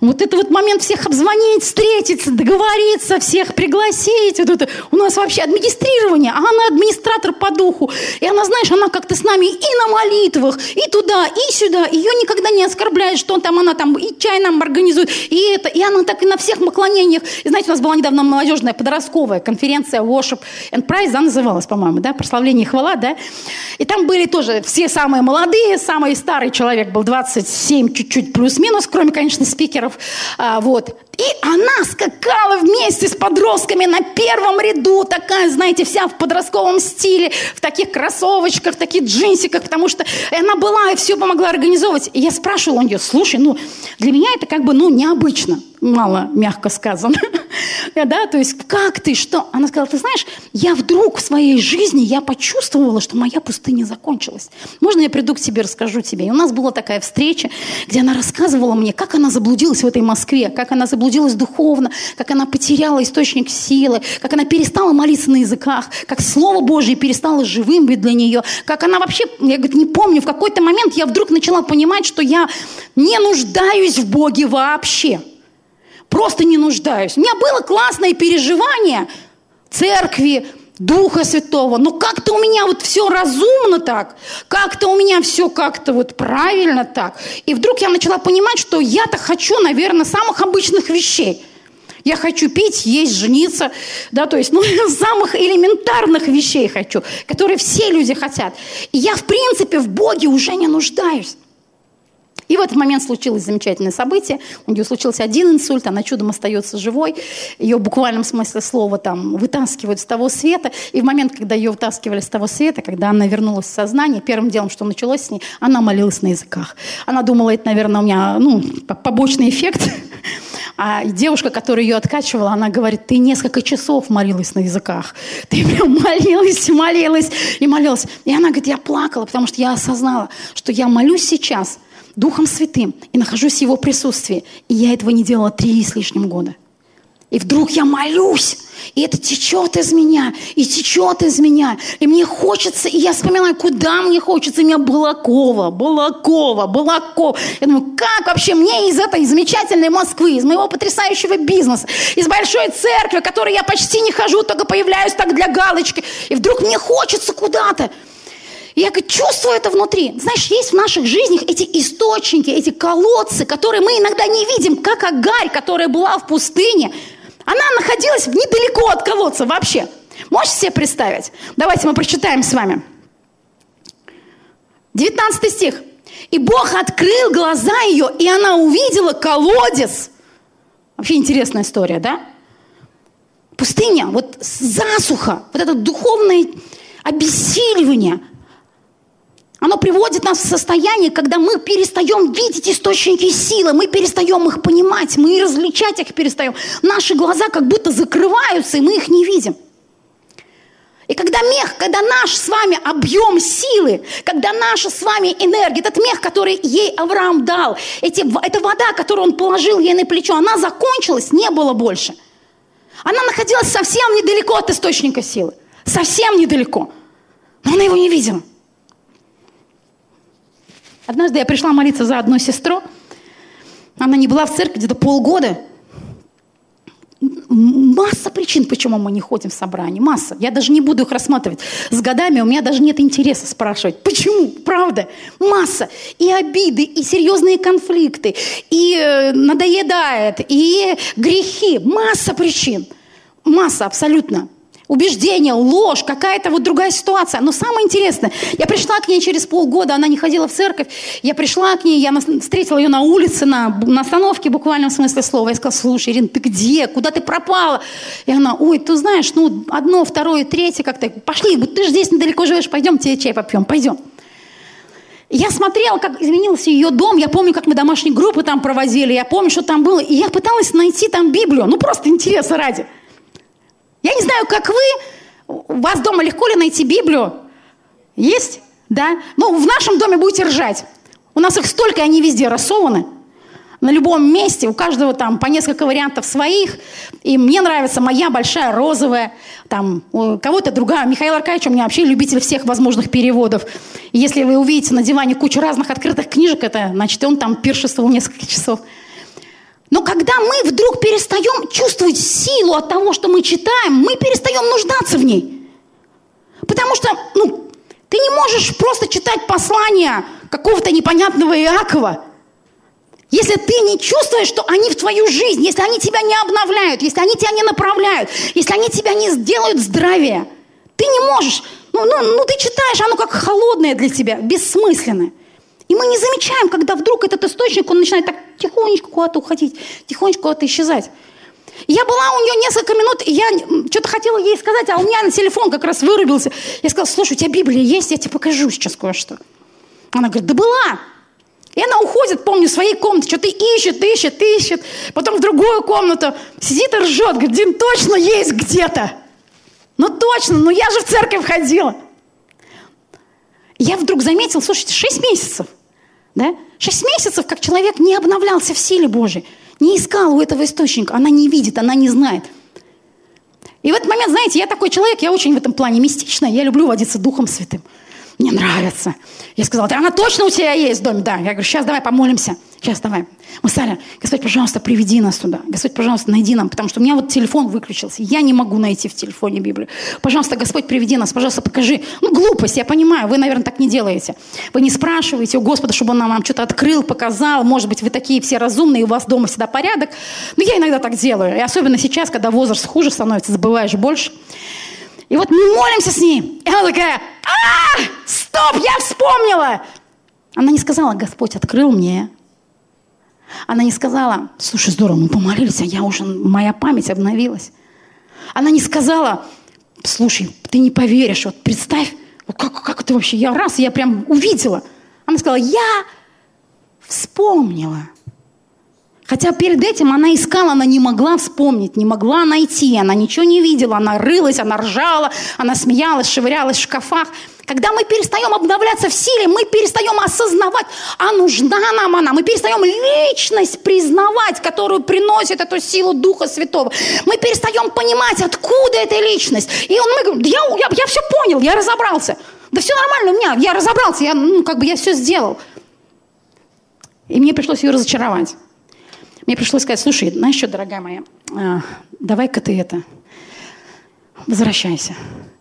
Вот это вот момент всех обзвонить, встретиться, договориться, всех пригласить. Вот это. У нас вообще администрирование, а она администратор по духу. И она, знаешь, она как-то с нами и на молитвах, и туда, и сюда. Ее никогда не оскорбляет, что там она там и чай нам организует, и это. И она так и на всех наклонениях. И знаете, у нас была недавно молодежная подростковая конференция Worship and Prize, да, называлась, по-моему, да, прославление и хвала, да. И там были тоже все самые молодые, самый старый человек был 27, чуть-чуть плюс-минус, кроме, конечно, спикера примеров. А, вот. И она скакала вместе с подростками на первом ряду, такая, знаете, вся в подростковом стиле, в таких кроссовочках, в таких джинсиках, потому что она была и все помогла организовывать. И я спрашивала у нее, слушай, ну, для меня это как бы, ну, необычно мало мягко сказано. да, то есть как ты, что? Она сказала, ты знаешь, я вдруг в своей жизни, я почувствовала, что моя пустыня закончилась. Можно я приду к тебе, расскажу тебе? И у нас была такая встреча, где она рассказывала мне, как она заблудилась в этой Москве, как она заблудилась духовно, как она потеряла источник силы, как она перестала молиться на языках, как Слово Божье перестало живым быть для нее, как она вообще, я говорю, не помню, в какой-то момент я вдруг начала понимать, что я не нуждаюсь в Боге вообще. Просто не нуждаюсь. У меня было классное переживание церкви, Духа Святого. Но как-то у меня вот все разумно так, как-то у меня все как-то вот правильно так. И вдруг я начала понимать, что я-то хочу, наверное, самых обычных вещей. Я хочу пить, есть, жениться, да, то есть, ну, <laughs> самых элементарных вещей хочу, которые все люди хотят. И я, в принципе, в Боге уже не нуждаюсь. И в этот момент случилось замечательное событие. У нее случился один инсульт, она чудом остается живой. Ее в буквальном смысле слова там вытаскивают с того света. И в момент, когда ее вытаскивали с того света, когда она вернулась в сознание, первым делом, что началось с ней, она молилась на языках. Она думала, это, наверное, у меня ну, побочный эффект. <laughs> А девушка, которая ее откачивала, она говорит, ты несколько часов молилась на языках. Ты прям молилась, молилась и молилась. И она говорит, я плакала, потому что я осознала, что я молюсь сейчас – Духом Святым и нахожусь в Его присутствии. И я этого не делала три с лишним года. И вдруг я молюсь, и это течет из меня, и течет из меня. И мне хочется, и я вспоминаю, куда мне хочется. И меня Балакова, Балакова, Балакова. Я думаю, как вообще мне из этой замечательной Москвы, из моего потрясающего бизнеса, из большой церкви, в которой я почти не хожу, только появляюсь так для галочки. И вдруг мне хочется куда-то. И я говорю, чувствую это внутри. Знаешь, есть в наших жизнях эти источники, эти колодцы, которые мы иногда не видим, как Агарь, которая была в пустыне. Она находилась недалеко от колодца вообще. Можете себе представить? Давайте мы прочитаем с вами. 19 стих. «И Бог открыл глаза ее, и она увидела колодец». Вообще интересная история, да? Пустыня, вот засуха, вот это духовное обессиливание – оно приводит нас в состояние, когда мы перестаем видеть источники силы, мы перестаем их понимать, мы различать их перестаем. Наши глаза как будто закрываются, и мы их не видим. И когда мех, когда наш с вами объем силы, когда наша с вами энергия, этот мех, который ей Авраам дал, эти, эта вода, которую он положил ей на плечо, она закончилась, не было больше. Она находилась совсем недалеко от источника силы. Совсем недалеко. Но она его не видела. Однажды я пришла молиться за одну сестру. Она не была в церкви где-то полгода. Масса причин, почему мы не ходим в собрание. Масса. Я даже не буду их рассматривать. С годами у меня даже нет интереса спрашивать. Почему? Правда. Масса. И обиды, и серьезные конфликты, и э, надоедает, и грехи. Масса причин. Масса абсолютно убеждение, ложь, какая-то вот другая ситуация. Но самое интересное, я пришла к ней через полгода, она не ходила в церковь, я пришла к ней, я встретила ее на улице, на, на остановке буквально в смысле слова. Я сказала, слушай, Ирина, ты где? Куда ты пропала? И она, ой, ты знаешь, ну, одно, второе, третье, как-то, пошли, ты же здесь недалеко живешь, пойдем тебе чай попьем, пойдем. Я смотрела, как изменился ее дом. Я помню, как мы домашние группы там проводили. Я помню, что там было. И я пыталась найти там Библию. Ну, просто интереса ради. Я не знаю, как вы, у вас дома легко ли найти Библию? Есть? Да? Ну, в нашем доме будете ржать. У нас их столько, они везде рассованы. На любом месте, у каждого там по несколько вариантов своих. И мне нравится моя большая розовая, там у кого-то другая. Михаил Аркадьевич у меня вообще любитель всех возможных переводов. И если вы увидите на диване кучу разных открытых книжек, это значит, он там пиршествовал несколько часов. Но когда мы вдруг перестаем чувствовать силу от того, что мы читаем, мы перестаем нуждаться в ней. Потому что, ну, ты не можешь просто читать послание какого-то непонятного Иакова, если ты не чувствуешь, что они в твою жизнь, если они тебя не обновляют, если они тебя не направляют, если они тебя не сделают здравие, ты не можешь. Ну, ну, ну ты читаешь, оно как холодное для тебя, бессмысленное. И мы не замечаем, когда вдруг этот источник, он начинает так тихонечко куда-то уходить, тихонечко куда-то исчезать. Я была у нее несколько минут, и я что-то хотела ей сказать, а у меня на телефон как раз вырубился. Я сказала, слушай, у тебя Библия есть, я тебе покажу сейчас кое-что. Она говорит, да была. И она уходит, помню, в своей комнате, что-то ищет, ищет, ищет. Потом в другую комнату сидит и ржет, говорит, Дин, точно есть где-то. Ну точно, ну я же в церковь ходила. Я вдруг заметил, слушайте, шесть месяцев. Да? Шесть месяцев, как человек не обновлялся в силе Божьей, не искал у этого источника, она не видит, она не знает. И в этот момент, знаете, я такой человек, я очень в этом плане мистичная, я люблю водиться Духом Святым. Мне нравится. Я сказала, она точно у тебя есть в доме? Да. Я говорю, сейчас давай помолимся. Сейчас, давай. Мы стали, Господь, пожалуйста, приведи нас туда. Господь, пожалуйста, найди нам, потому что у меня вот телефон выключился. Я не могу найти в телефоне Библию. Пожалуйста, Господь, приведи нас, пожалуйста, покажи. Ну, глупость, я понимаю, вы, наверное, так не делаете. Вы не спрашиваете у Господа, чтобы Он вам что-то открыл, показал. Может быть, вы такие все разумные, у вас дома всегда порядок. Но я иногда так делаю. И особенно сейчас, когда возраст хуже становится, забываешь больше. И вот мы молимся с ней. И она такая, а, стоп, я вспомнила. Она не сказала, Господь открыл мне она не сказала, слушай, здорово, мы помолились, а я уже, моя память обновилась. Она не сказала, слушай, ты не поверишь, вот представь, вот как, как это вообще, я раз, я прям увидела. Она сказала, я вспомнила. Хотя перед этим она искала, она не могла вспомнить, не могла найти, она ничего не видела, она рылась, она ржала, она смеялась, шевырялась в шкафах. Когда мы перестаем обновляться в силе, мы перестаем осознавать, а нужна нам она. Мы перестаем личность признавать, которую приносит эту силу Духа Святого. Мы перестаем понимать, откуда эта личность. И он, мы говорим, я, я, я все понял, я разобрался. Да все нормально у меня, я разобрался, я, ну, как бы я все сделал. И мне пришлось ее разочаровать. Мне пришлось сказать, слушай, знаешь что, дорогая моя, а, давай-ка ты это, возвращайся.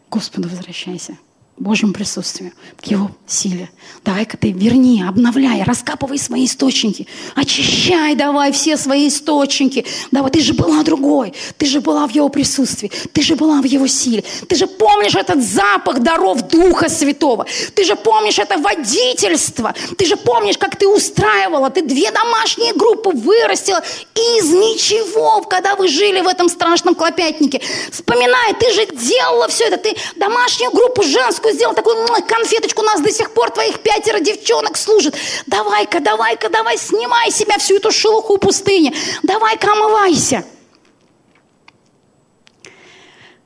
Господу возвращайся. Божьему присутствию, к Его силе. Давай-ка ты верни, обновляй, раскапывай свои источники, очищай давай все свои источники. Давай, ты же была другой, ты же была в Его присутствии, ты же была в Его силе. Ты же помнишь этот запах даров Духа Святого, ты же помнишь это водительство, ты же помнишь, как ты устраивала, ты две домашние группы вырастила из ничего, когда вы жили в этом страшном клопятнике. Вспоминай, ты же делала все это, ты домашнюю группу женскую девочку сделал, такую конфеточку, у нас до сих пор твоих пятеро девчонок служит. Давай-ка, давай-ка, давай, снимай себя всю эту шелуху пустыни. Давай-ка омывайся.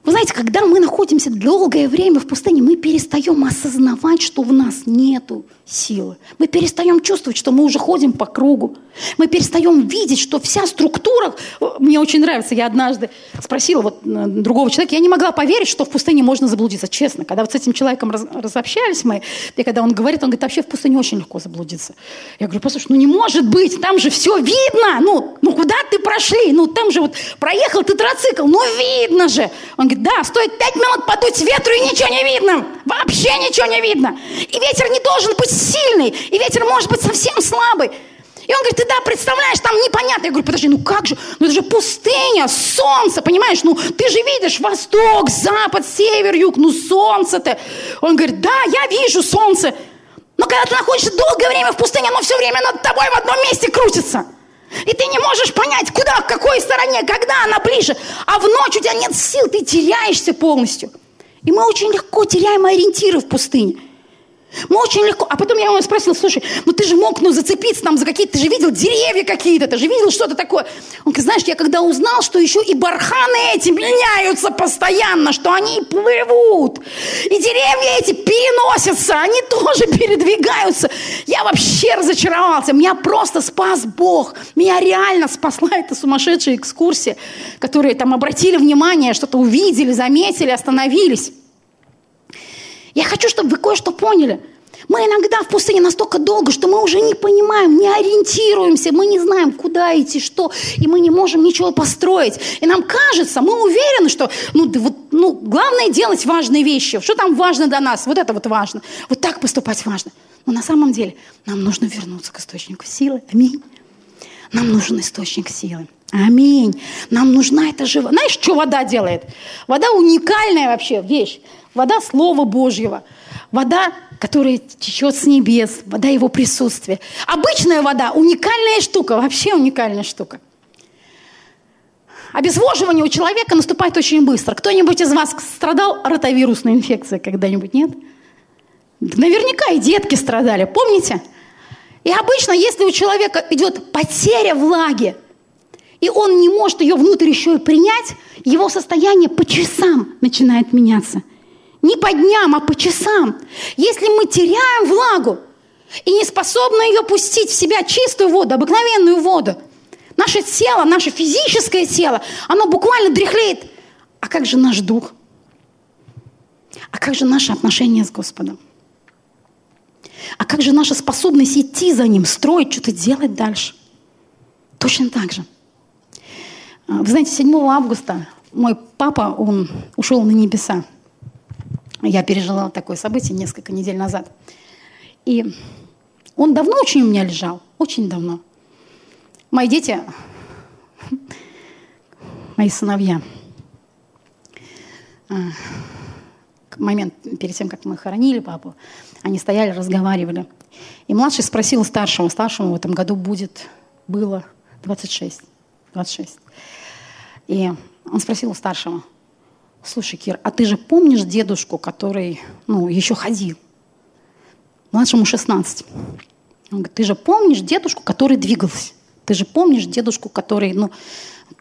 Вы знаете, когда мы находимся долгое время в пустыне, мы перестаем осознавать, что в нас нету силы. Мы перестаем чувствовать, что мы уже ходим по кругу. Мы перестаем видеть, что вся структура... Мне очень нравится, я однажды спросила вот э, другого человека, я не могла поверить, что в пустыне можно заблудиться, честно. Когда вот с этим человеком раз, разобщались мы, и когда он говорит, он говорит, вообще в пустыне очень легко заблудиться. Я говорю, послушай, ну не может быть, там же все видно, ну, ну куда ты прошли, ну там же вот проехал ты троцикл, ну видно же. Он говорит, да, стоит пять минут подуть ветру и ничего не видно, вообще ничего не видно. И ветер не должен быть сильный, и ветер может быть совсем слабый. И он говорит, ты да, представляешь, там непонятно. Я говорю, подожди, ну как же, ну это же пустыня, солнце, понимаешь, ну ты же видишь восток, запад, север, юг, ну солнце-то. Он говорит, да, я вижу солнце. Но когда ты находишься долгое время в пустыне, оно все время над тобой в одном месте крутится. И ты не можешь понять, куда, в какой стороне, когда она ближе. А в ночь у тебя нет сил, ты теряешься полностью. И мы очень легко теряем ориентиры в пустыне. Мы очень легко. А потом я его спросила, слушай, ну ты же мог ну, зацепиться там за какие-то, ты же видел деревья какие-то, ты же видел что-то такое. Он говорит, знаешь, я когда узнал, что еще и барханы эти меняются постоянно, что они плывут, и деревья эти переносятся, они тоже передвигаются, я вообще разочаровался. Меня просто спас Бог. Меня реально спасла эта сумасшедшая экскурсия, которые там обратили внимание, что-то увидели, заметили, остановились. Я хочу, чтобы вы кое-что поняли. Мы иногда в пустыне настолько долго, что мы уже не понимаем, не ориентируемся, мы не знаем, куда идти, что, и мы не можем ничего построить. И нам кажется, мы уверены, что ну, да вот, ну, главное делать важные вещи. Что там важно для нас? Вот это вот важно. Вот так поступать важно. Но на самом деле нам нужно вернуться к источнику силы. Аминь. Нам нужен источник силы. Аминь. Нам нужна эта живая. Знаешь, что вода делает? Вода уникальная вообще вещь. Вода Слова Божьего. Вода, которая течет с небес. Вода Его присутствия. Обычная вода – уникальная штука. Вообще уникальная штука. Обезвоживание у человека наступает очень быстро. Кто-нибудь из вас страдал ротовирусной инфекцией когда-нибудь, нет? Наверняка и детки страдали, помните? И обычно, если у человека идет потеря влаги, и он не может ее внутрь еще и принять, его состояние по часам начинает меняться. Не по дням, а по часам. Если мы теряем влагу и не способны ее пустить в себя чистую воду, обыкновенную воду, наше тело, наше физическое тело, оно буквально дряхлеет. А как же наш дух? А как же наши отношения с Господом? А как же наша способность идти за ним, строить, что-то делать дальше? Точно так же. А, вы знаете, 7 августа мой папа, он ушел на небеса. Я пережила такое событие несколько недель назад. И он давно очень у меня лежал, очень давно. Мои дети, мои сыновья, а, момент перед тем, как мы хоронили папу, они стояли, разговаривали. И младший спросил старшего, старшему в этом году будет, было 26. 26. И он спросил у старшего, слушай, Кир, а ты же помнишь дедушку, который, ну, еще ходил? Младшему 16. Он говорит, ты же помнишь дедушку, который двигался? Ты же помнишь дедушку, который, ну,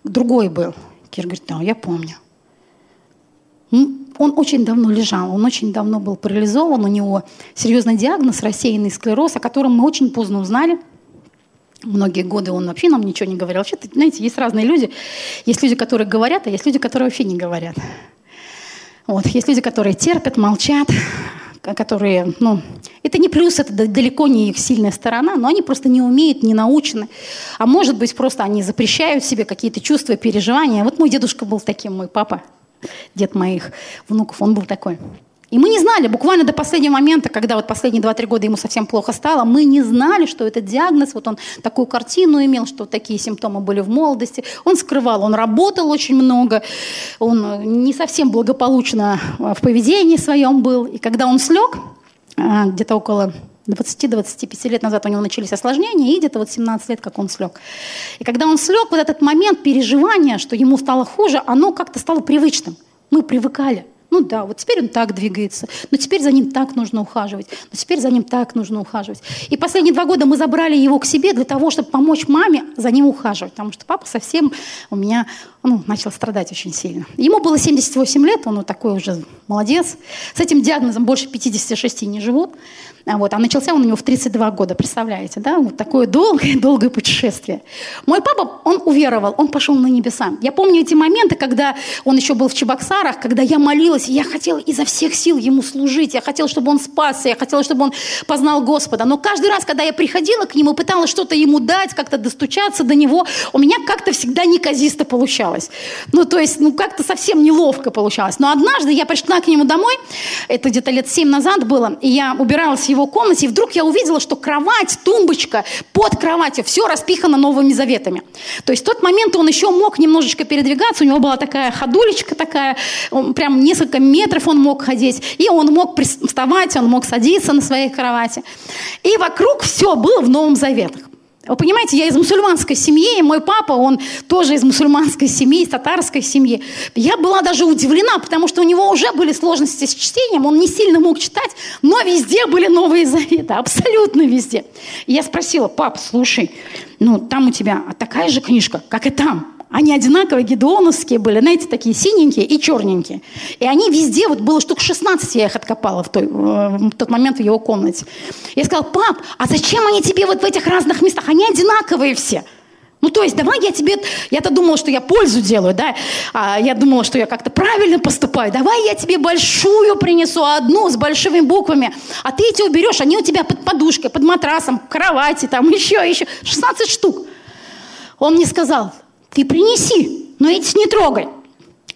другой был? Кир говорит, да, я помню. Он очень давно лежал, он очень давно был парализован, у него серьезный диагноз, рассеянный склероз, о котором мы очень поздно узнали. Многие годы он вообще нам ничего не говорил. Вообще, знаете, есть разные люди. Есть люди, которые говорят, а есть люди, которые вообще не говорят. Вот. Есть люди, которые терпят, молчат, которые, ну, это не плюс, это далеко не их сильная сторона, но они просто не умеют, не научены. А может быть, просто они запрещают себе какие-то чувства, переживания. Вот мой дедушка был таким, мой папа – дед моих внуков, он был такой. И мы не знали, буквально до последнего момента, когда вот последние 2-3 года ему совсем плохо стало, мы не знали, что этот диагноз, вот он такую картину имел, что такие симптомы были в молодости. Он скрывал, он работал очень много, он не совсем благополучно в поведении своем был. И когда он слег, а, где-то около 20-25 лет назад у него начались осложнения, и где-то вот 17 лет, как он слег. И когда он слег, вот этот момент переживания, что ему стало хуже, оно как-то стало привычным. Мы привыкали – ну да, вот теперь он так двигается, но теперь за ним так нужно ухаживать, но теперь за ним так нужно ухаживать. И последние два года мы забрали его к себе для того, чтобы помочь маме за ним ухаживать, потому что папа совсем у меня ну, начал страдать очень сильно. Ему было 78 лет, он вот такой уже молодец. С этим диагнозом больше 56 не живут. А вот, а начался он у него в 32 года, представляете, да? Вот такое долгое-долгое <laughs> путешествие. Мой папа, он уверовал, он пошел на небеса. Я помню эти моменты, когда он еще был в Чебоксарах, когда я молилась, и я хотела изо всех сил ему служить, я хотела, чтобы он спасся, я хотела, чтобы он познал Господа. Но каждый раз, когда я приходила к нему, пыталась что-то ему дать, как-то достучаться до него, у меня как-то всегда неказисто получалось. Ну, то есть, ну, как-то совсем неловко получалось. Но однажды я пришла к нему домой, это где-то лет семь назад было, и я убиралась в его комнате, и вдруг я увидела, что кровать, тумбочка под кроватью, все распихано новыми заветами. То есть в тот момент он еще мог немножечко передвигаться, у него была такая ходулечка такая, он, прям несколько метров он мог ходить, и он мог вставать, он мог садиться на своей кровати. И вокруг все было в Новом Заветах. Вы понимаете, я из мусульманской семьи, и мой папа, он тоже из мусульманской семьи, из татарской семьи. Я была даже удивлена, потому что у него уже были сложности с чтением, он не сильно мог читать, но везде были новые заветы, абсолютно везде. И я спросила, пап, слушай, ну там у тебя такая же книжка, как и там. Они одинаковые, гедеоновские были, знаете, такие синенькие и черненькие. И они везде, вот было штук 16, я их откопала в, той, э, в тот момент в его комнате. Я сказала, пап, а зачем они тебе вот в этих разных местах? Они одинаковые все. Ну, то есть, давай я тебе... Я-то думала, что я пользу делаю, да? А я думала, что я как-то правильно поступаю. Давай я тебе большую принесу, одну с большими буквами. А ты эти уберешь, они у тебя под подушкой, под матрасом, в кровати, там еще, еще. 16 штук. Он мне сказал, ты принеси, но эти не трогай.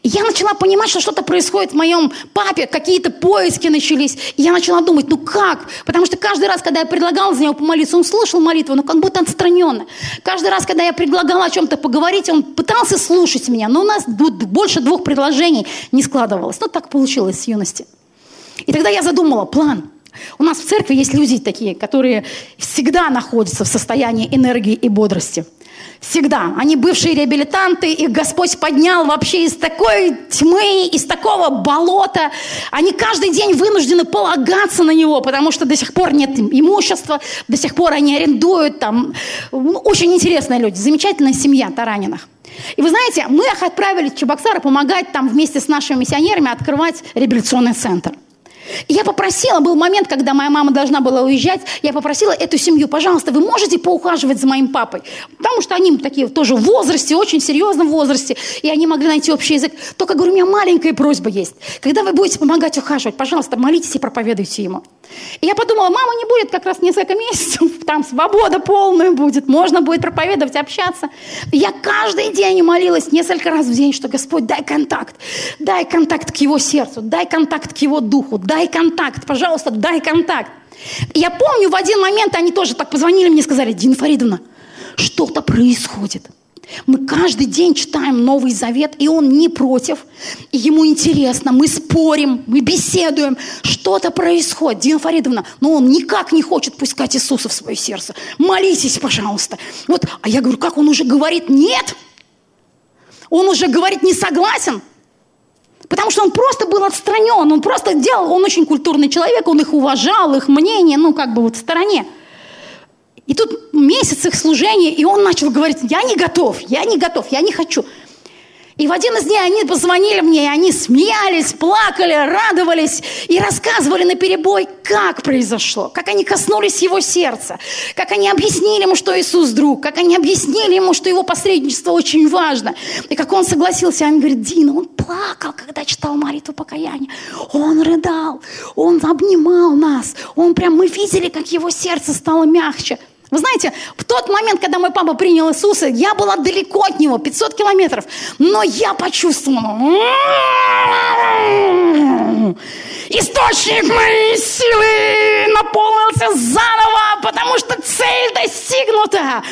Я начала понимать, что что-то происходит в моем папе, какие-то поиски начались. И я начала думать, ну как? Потому что каждый раз, когда я предлагала за него помолиться, он слышал молитву, но как будто отстраненно. Каждый раз, когда я предлагала о чем-то поговорить, он пытался слушать меня, но у нас больше двух предложений не складывалось. Ну так получилось с юности. И тогда я задумала план. У нас в церкви есть люди такие, которые всегда находятся в состоянии энергии и бодрости – Всегда. Они бывшие реабилитанты, их Господь поднял вообще из такой тьмы, из такого болота. Они каждый день вынуждены полагаться на Него, потому что до сих пор нет имущества, до сих пор они арендуют там. Ну, очень интересные люди, замечательная семья Тараниных. И вы знаете, мы их отправили в Чебоксары помогать там вместе с нашими миссионерами открывать реабилитационный центр. Я попросила, был момент, когда моя мама должна была уезжать, я попросила эту семью, пожалуйста, вы можете поухаживать за моим папой? Потому что они такие тоже в возрасте, очень серьезном возрасте, и они могли найти общий язык. Только, говорю, у меня маленькая просьба есть. Когда вы будете помогать ухаживать, пожалуйста, молитесь и проповедуйте ему. И я подумала, мама не будет как раз несколько месяцев, <laughs> там свобода полная будет, можно будет проповедовать, общаться. Я каждый день молилась несколько раз в день, что Господь, дай контакт, дай контакт к его сердцу, дай контакт к его духу, дай контакт, пожалуйста, дай контакт. И я помню, в один момент они тоже так позвонили мне и сказали, Дина Фаридовна, что-то происходит – мы каждый день читаем Новый Завет, и он не против. И ему интересно, мы спорим, мы беседуем, что-то происходит. Дина Фаридовна, но он никак не хочет пускать Иисуса в свое сердце. Молитесь, пожалуйста. Вот, а я говорю, как он уже говорит нет? Он уже говорит не согласен. Потому что он просто был отстранен, он просто делал, он очень культурный человек, он их уважал, их мнение, ну как бы вот в стороне. И тут месяц их служения, и он начал говорить, я не готов, я не готов, я не хочу. И в один из дней они позвонили мне, и они смеялись, плакали, радовались и рассказывали на перебой, как произошло, как они коснулись его сердца, как они объяснили ему, что Иисус друг, как они объяснили ему, что его посредничество очень важно, и как он согласился. Они говорят, Дина, он плакал, когда читал молитву покаяния, он рыдал, он обнимал нас, он прям, мы видели, как его сердце стало мягче – вы знаете, в тот момент, когда мой папа принял Иисуса, я была далеко от него, 500 километров, но я почувствовала, источник моей силы наполнился заново, потому что цель достигнута.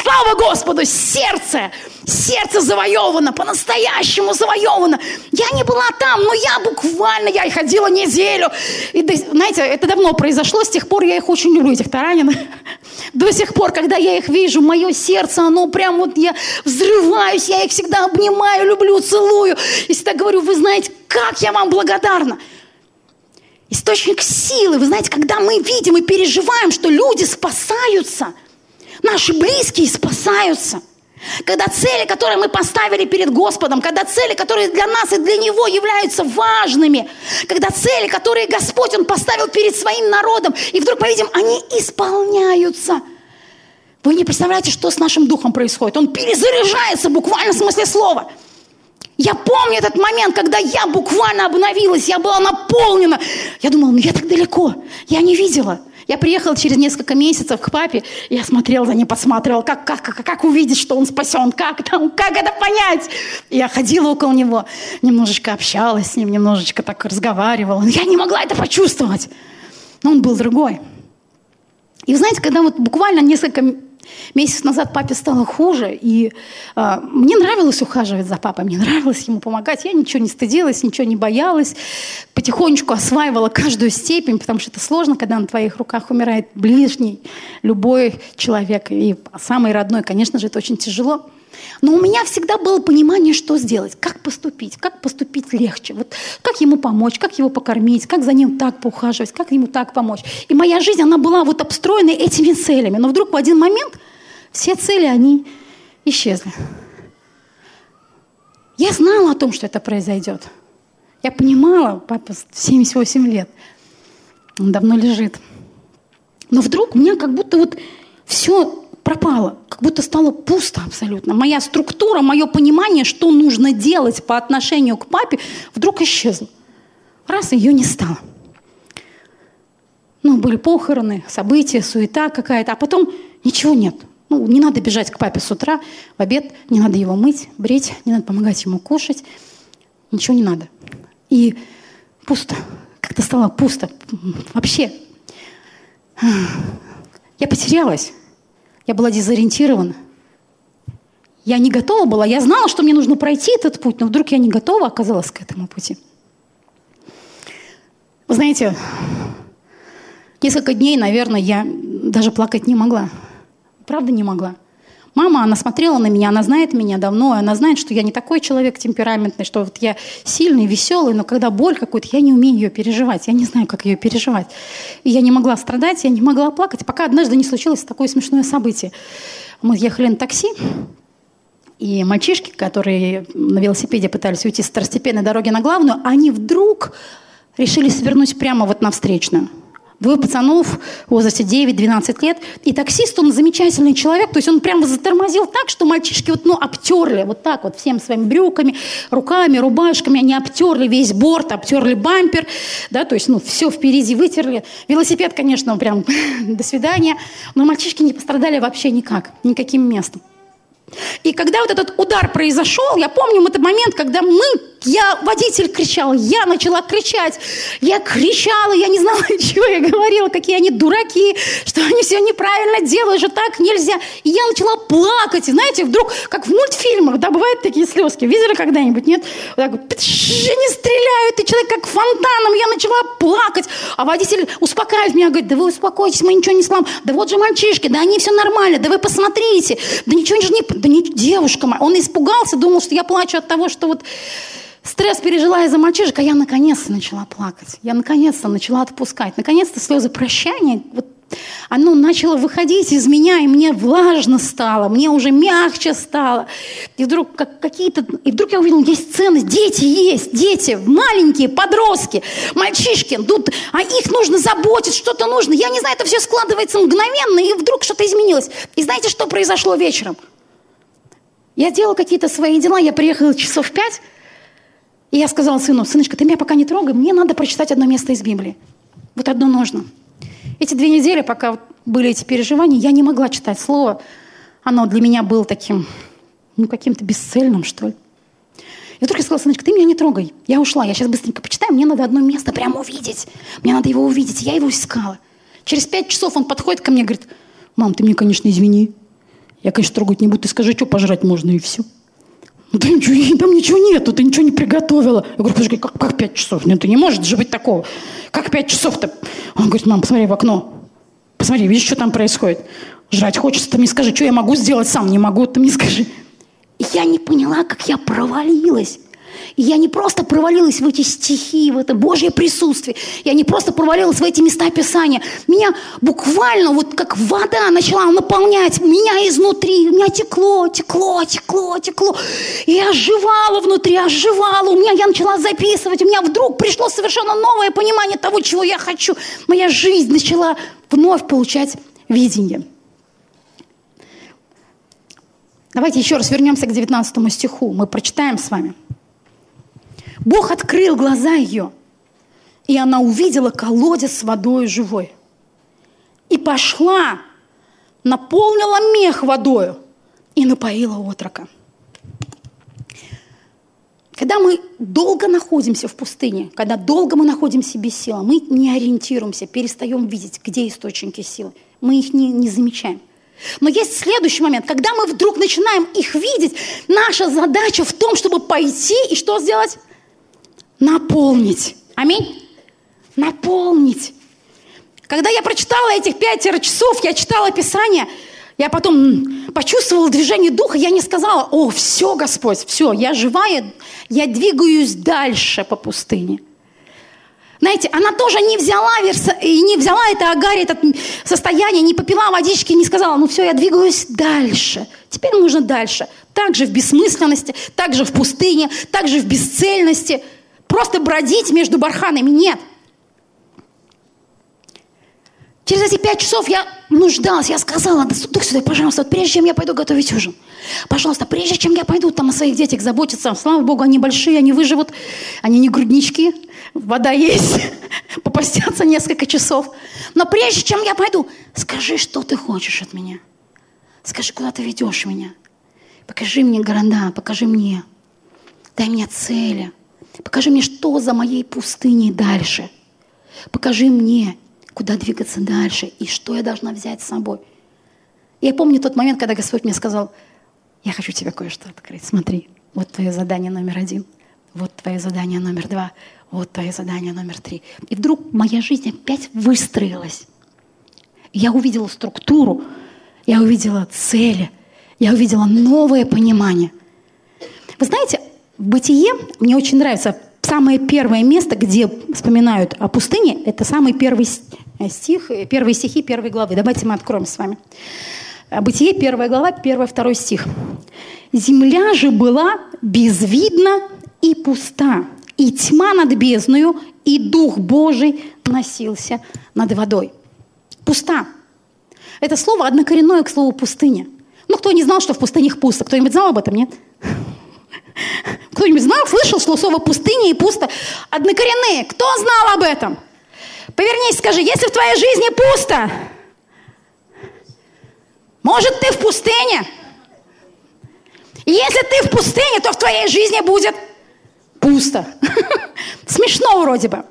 Слава Господу, сердце, сердце завоевано, по-настоящему завоевано. Я не была там, но я буквально, я ходила неделю. И, знаете, это давно произошло, с тех пор я их очень люблю, этих таранин. До сих пор, когда я их вижу, мое сердце, оно прям вот, я взрываюсь, я их всегда обнимаю, люблю, целую. И всегда говорю, вы знаете, как я вам благодарна. Источник силы. Вы знаете, когда мы видим и переживаем, что люди спасаются, наши близкие спасаются – когда цели, которые мы поставили перед Господом, когда цели, которые для нас и для Него являются важными, когда цели, которые Господь Он поставил перед своим народом, и вдруг мы видим, они исполняются. Вы не представляете, что с нашим духом происходит. Он перезаряжается буквально в смысле слова. Я помню этот момент, когда я буквально обновилась, я была наполнена. Я думала, ну я так далеко, я не видела. Я приехала через несколько месяцев к папе, я смотрела за ним, подсматривала, как, как, как, как увидеть, что он спасен, как, там, как это понять. Я ходила около него, немножечко общалась с ним, немножечко так разговаривала. Я не могла это почувствовать. Но он был другой. И вы знаете, когда вот буквально несколько Месяц назад папе стало хуже, и э, мне нравилось ухаживать за папой, мне <laughs> нравилось ему помогать. Я ничего не стыдилась, ничего не боялась, потихонечку осваивала каждую степень, потому что это сложно, когда на твоих руках умирает ближний, любой человек, и самый родной, конечно же, это очень тяжело. Но у меня всегда было понимание, что сделать, как поступить, как поступить легче, вот как ему помочь, как его покормить, как за ним так поухаживать, как ему так помочь. И моя жизнь, она была вот обстроена этими целями. Но вдруг в один момент все цели, они исчезли. Я знала о том, что это произойдет. Я понимала, папа 78 лет, он давно лежит. Но вдруг у меня как будто вот все пропало, как будто стало пусто абсолютно. Моя структура, мое понимание, что нужно делать по отношению к папе, вдруг исчезло. Раз ее не стало. Ну, были похороны, события, суета какая-то, а потом ничего нет. Ну, не надо бежать к папе с утра, в обед, не надо его мыть, брить, не надо помогать ему кушать. Ничего не надо. И пусто. Как-то стало пусто. Вообще. Я потерялась. Я была дезориентирована. Я не готова была. Я знала, что мне нужно пройти этот путь, но вдруг я не готова оказалась к этому пути. Вы знаете, несколько дней, наверное, я даже плакать не могла. Правда не могла. Мама, она смотрела на меня, она знает меня давно, она знает, что я не такой человек темпераментный, что вот я сильный, веселый, но когда боль какую-то, я не умею ее переживать, я не знаю, как ее переживать. И я не могла страдать, я не могла плакать, пока однажды не случилось такое смешное событие. Мы ехали на такси, и мальчишки, которые на велосипеде пытались уйти с второстепенной дороги на главную, они вдруг решили свернуть прямо вот на встречную. Двое пацанов в возрасте 9-12 лет. И таксист, он замечательный человек. То есть он прямо затормозил так, что мальчишки вот, ну, обтерли вот так вот всем своими брюками, руками, рубашками. Они обтерли весь борт, обтерли бампер. Да, то есть, ну, все впереди вытерли. Велосипед, конечно, прям <laughs> до свидания. Но мальчишки не пострадали вообще никак, никаким местом. И когда вот этот удар произошел, я помню этот момент, когда мы, я, водитель кричал, я начала кричать, я кричала, я не знала, <laughs> чего я говорила, какие они дураки, что они все неправильно делают, же так нельзя. И я начала плакать, и знаете, вдруг, как в мультфильмах, да, бывают такие слезки, видели когда-нибудь, нет? Вот так они стреляют, и человек как фонтаном, я начала плакать, а водитель успокаивает меня, говорит, да вы успокойтесь, мы ничего не сломаем, да вот же мальчишки, да они все нормально, да вы посмотрите, да ничего не да не девушка моя. Он испугался, думал, что я плачу от того, что вот стресс пережила из-за мальчишек, а я наконец-то начала плакать. Я наконец-то начала отпускать. Наконец-то слезы прощания, вот оно начало выходить из меня, и мне влажно стало, мне уже мягче стало. И вдруг как какие-то... И вдруг я увидела, есть ценность, дети есть, дети, маленькие, подростки, мальчишки, тут, а их нужно заботить, что-то нужно. Я не знаю, это все складывается мгновенно, и вдруг что-то изменилось. И знаете, что произошло вечером? Я делала какие-то свои дела, я приехала часов пять, и я сказала сыну, сыночка, ты меня пока не трогай, мне надо прочитать одно место из Библии. Вот одно нужно. Эти две недели, пока были эти переживания, я не могла читать слово. Оно для меня было таким, ну, каким-то бесцельным, что ли. Я сказала, сыночка, ты меня не трогай. Я ушла, я сейчас быстренько почитаю, мне надо одно место прямо увидеть. Мне надо его увидеть. Я его искала. Через пять часов он подходит ко мне и говорит, мам, ты мне, конечно, извини. Я, конечно, трогать не буду. Ты скажи, что пожрать можно, и все. Ну, там ничего, там ничего нету, ты ничего не приготовила. Я говорю, подожди, как, как пять часов? Нет, ты не может же быть такого. Как пять часов-то? Он говорит, мам, посмотри в окно. Посмотри, видишь, что там происходит? Жрать хочется, ты мне скажи, что я могу сделать сам? Не могу, ты мне скажи. Я не поняла, как я провалилась. И я не просто провалилась в эти стихи, в это Божье присутствие. Я не просто провалилась в эти места Писания. Меня буквально вот как вода начала наполнять меня изнутри. У меня текло, текло, текло, текло. И я оживала внутри, оживала. У меня я начала записывать. У меня вдруг пришло совершенно новое понимание того, чего я хочу. Моя жизнь начала вновь получать видение. Давайте еще раз вернемся к 19 стиху. Мы прочитаем с вами. Бог открыл глаза ее, и она увидела колодец с водой живой. И пошла, наполнила мех водою и напоила отрока. Когда мы долго находимся в пустыне, когда долго мы находимся без силы, мы не ориентируемся, перестаем видеть, где источники силы. Мы их не, не замечаем. Но есть следующий момент, когда мы вдруг начинаем их видеть, наша задача в том, чтобы пойти и что сделать? Наполнить. Аминь. Наполнить. Когда я прочитала этих пятеро часов, я читала Писание, я потом почувствовала движение духа, я не сказала, о, все, Господь, все, я живая, я двигаюсь дальше по пустыне. Знаете, она тоже не взяла, и не взяла это Агаре, это состояние, не попила водички, не сказала, ну все, я двигаюсь дальше. Теперь нужно дальше. Также в бессмысленности, также в пустыне, также в бесцельности – просто бродить между барханами. Нет. Через эти пять часов я нуждалась, я сказала, Дух Святой, пожалуйста, вот прежде чем я пойду готовить ужин, пожалуйста, прежде чем я пойду там о своих детях заботиться, слава Богу, они большие, они выживут, они не груднички, вода есть, <laughs> попастятся несколько часов. Но прежде чем я пойду, скажи, что ты хочешь от меня. Скажи, куда ты ведешь меня. Покажи мне города, покажи мне. Дай мне цели. Покажи мне, что за моей пустыней дальше. Покажи мне, куда двигаться дальше и что я должна взять с собой. Я помню тот момент, когда Господь мне сказал, я хочу тебе кое-что открыть. Смотри, вот твое задание номер один, вот твое задание номер два, вот твое задание номер три. И вдруг моя жизнь опять выстроилась. Я увидела структуру, я увидела цели, я увидела новое понимание. Вы знаете, в «Бытие» мне очень нравится самое первое место, где вспоминают о пустыне, это самый первый э, стих, э, первые стихи первой главы. Давайте мы откроем с вами. Бытие, первая глава, первый, второй стих. «Земля же была безвидна и пуста, и тьма над бездною, и Дух Божий носился над водой. Пуста. Это слово однокоренное к слову пустыня. Ну, кто не знал, что в пустынях пусто? Кто-нибудь знал об этом, нет? Кто-нибудь знал, слышал, слово пустыня и пусто однокоренные? Кто знал об этом? Повернись, скажи, если в твоей жизни пусто, может, ты в пустыне? если ты в пустыне, то в твоей жизни будет пусто. <laughs> Смешно вроде бы.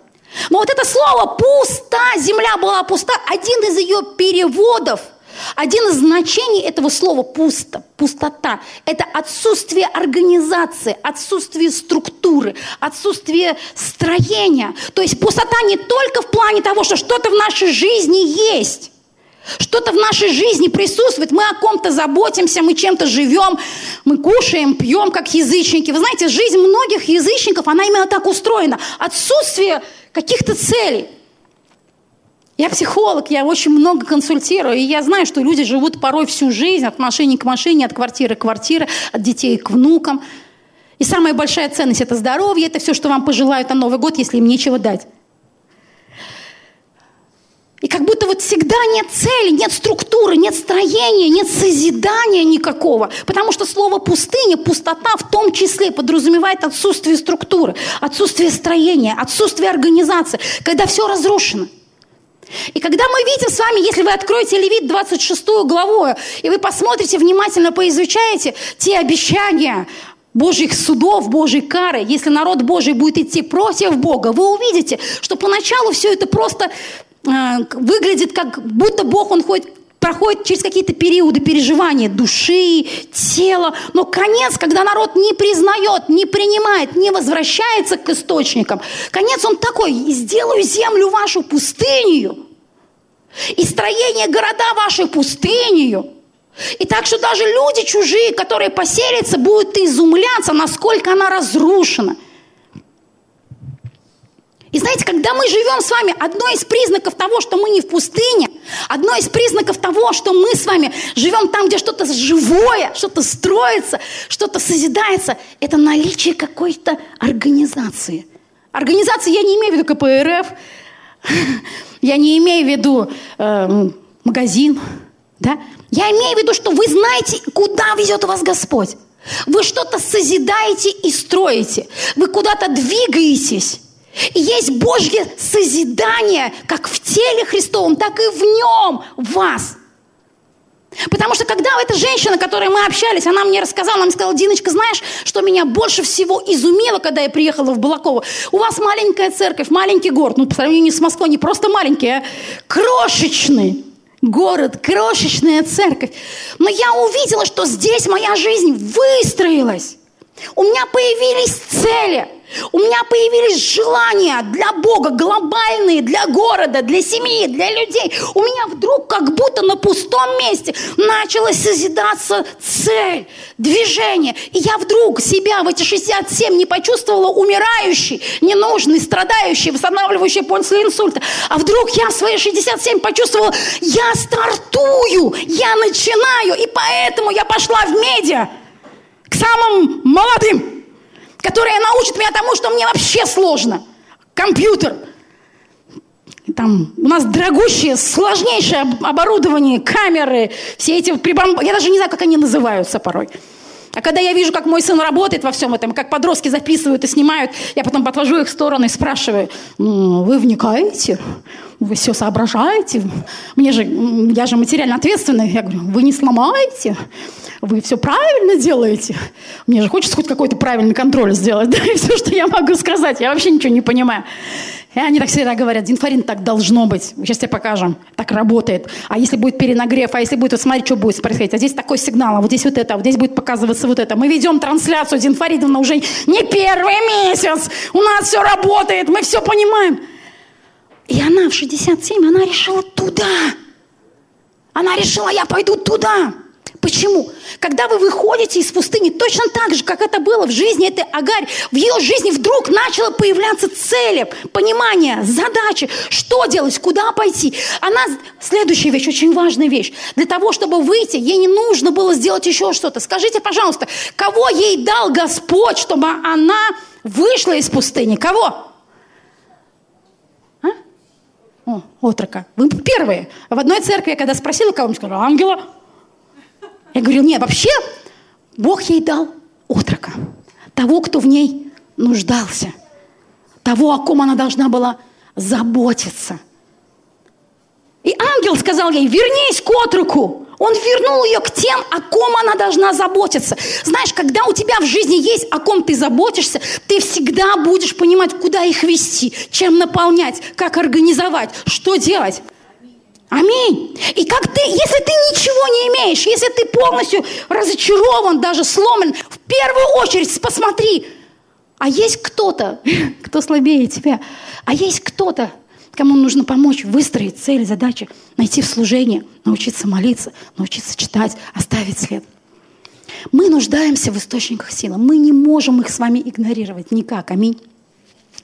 Но вот это слово «пусто», земля была пуста, один из ее переводов, один из значений этого слова «пусто», пустота – это отсутствие организации, отсутствие структуры, отсутствие строения. То есть пустота не только в плане того, что что-то в нашей жизни есть, что-то в нашей жизни присутствует, мы о ком-то заботимся, мы чем-то живем, мы кушаем, пьем, как язычники. Вы знаете, жизнь многих язычников, она именно так устроена. Отсутствие каких-то целей. Я психолог, я очень много консультирую, и я знаю, что люди живут порой всю жизнь от машины к машине, от квартиры к квартире, от детей к внукам. И самая большая ценность – это здоровье, это все, что вам пожелают на Новый год, если им нечего дать. И как будто вот всегда нет цели, нет структуры, нет строения, нет созидания никакого. Потому что слово пустыня, пустота в том числе подразумевает отсутствие структуры, отсутствие строения, отсутствие организации, когда все разрушено. И когда мы видим с вами, если вы откроете Левит 26 главу, и вы посмотрите, внимательно поизучаете те обещания, Божьих судов, Божьей кары, если народ Божий будет идти против Бога, вы увидите, что поначалу все это просто Э, выглядит как будто Бог, он ходит проходит через какие-то периоды переживания души, тела, но конец, когда народ не признает, не принимает, не возвращается к источникам, конец он такой, сделаю землю вашу пустынью, и строение города вашей пустынью. И так что даже люди чужие, которые поселятся, будут изумляться, насколько она разрушена – и знаете, когда мы живем с вами, одно из признаков того, что мы не в пустыне, одно из признаков того, что мы с вами живем там, где что-то живое, что-то строится, что-то созидается, это наличие какой-то организации. Организации я не имею в виду КПРФ, <laughs> я не имею в виду э, магазин, да? Я имею в виду, что вы знаете, куда везет вас Господь. Вы что-то созидаете и строите. Вы куда-то двигаетесь. И есть Божье созидание, как в теле Христовом, так и в нем, вас. Потому что когда эта женщина, с которой мы общались, она мне рассказала, она мне сказала, Диночка, знаешь, что меня больше всего изумило, когда я приехала в Балаково? У вас маленькая церковь, маленький город, ну, по сравнению с Москвой, не просто маленький, а крошечный город, крошечная церковь. Но я увидела, что здесь моя жизнь выстроилась. У меня появились цели – у меня появились желания для Бога, глобальные, для города, для семьи, для людей. У меня вдруг как будто на пустом месте началась созидаться цель, движение. И я вдруг себя в эти 67 не почувствовала умирающей, ненужной, страдающей, восстанавливающей после инсульта. А вдруг я в свои 67 почувствовала, я стартую, я начинаю. И поэтому я пошла в медиа к самым молодым которая научит меня тому, что мне вообще сложно. Компьютер. Там у нас дорогущее, сложнейшее оборудование, камеры, все эти прибам... Я даже не знаю, как они называются порой. А когда я вижу, как мой сын работает во всем этом, как подростки записывают и снимают, я потом подвожу их в сторону и спрашиваю, ну, вы вникаете? Вы все соображаете? Мне же, я же материально ответственный. Я говорю, вы не сломаете? Вы все правильно делаете? Мне же хочется хоть какой-то правильный контроль сделать. <laughs> Да, и все, что я могу сказать. Я вообще ничего не понимаю. И они так всегда говорят, Динфарин, так должно быть. Сейчас тебе покажем. Так работает. А если будет перенагрев, а если будет, вот смотри, что будет происходить. А здесь такой сигнал, а вот здесь вот это, а вот здесь будет показываться вот это. Мы ведем трансляцию, Динфаридовна, уже не первый месяц. У нас все работает, мы все понимаем. И она в 67, она решила туда. Она решила, я пойду туда. Почему? Когда вы выходите из пустыни, точно так же, как это было в жизни этой Агарь, в ее жизни вдруг начало появляться цели, понимание, задачи, что делать, куда пойти. Она, следующая вещь, очень важная вещь. Для того, чтобы выйти, ей не нужно было сделать еще что-то. Скажите, пожалуйста, кого ей дал Господь, чтобы она вышла из пустыни? Кого? А? О, отрока. Вы первые. В одной церкви, я когда спросила кого-нибудь, сказала, ангела. Я говорю, нет, вообще Бог ей дал отрока. Того, кто в ней нуждался. Того, о ком она должна была заботиться. И ангел сказал ей, вернись к отроку. Он вернул ее к тем, о ком она должна заботиться. Знаешь, когда у тебя в жизни есть, о ком ты заботишься, ты всегда будешь понимать, куда их вести, чем наполнять, как организовать, что делать. Аминь. И как ты, если ты ничего не имеешь, если ты полностью разочарован, даже сломлен, в первую очередь посмотри, а есть кто-то, <laughs> кто слабее тебя, а есть кто-то, кому нужно помочь выстроить цель, задачи, найти в служении, научиться молиться, научиться читать, оставить след. Мы нуждаемся в источниках силы. Мы не можем их с вами игнорировать никак. Аминь.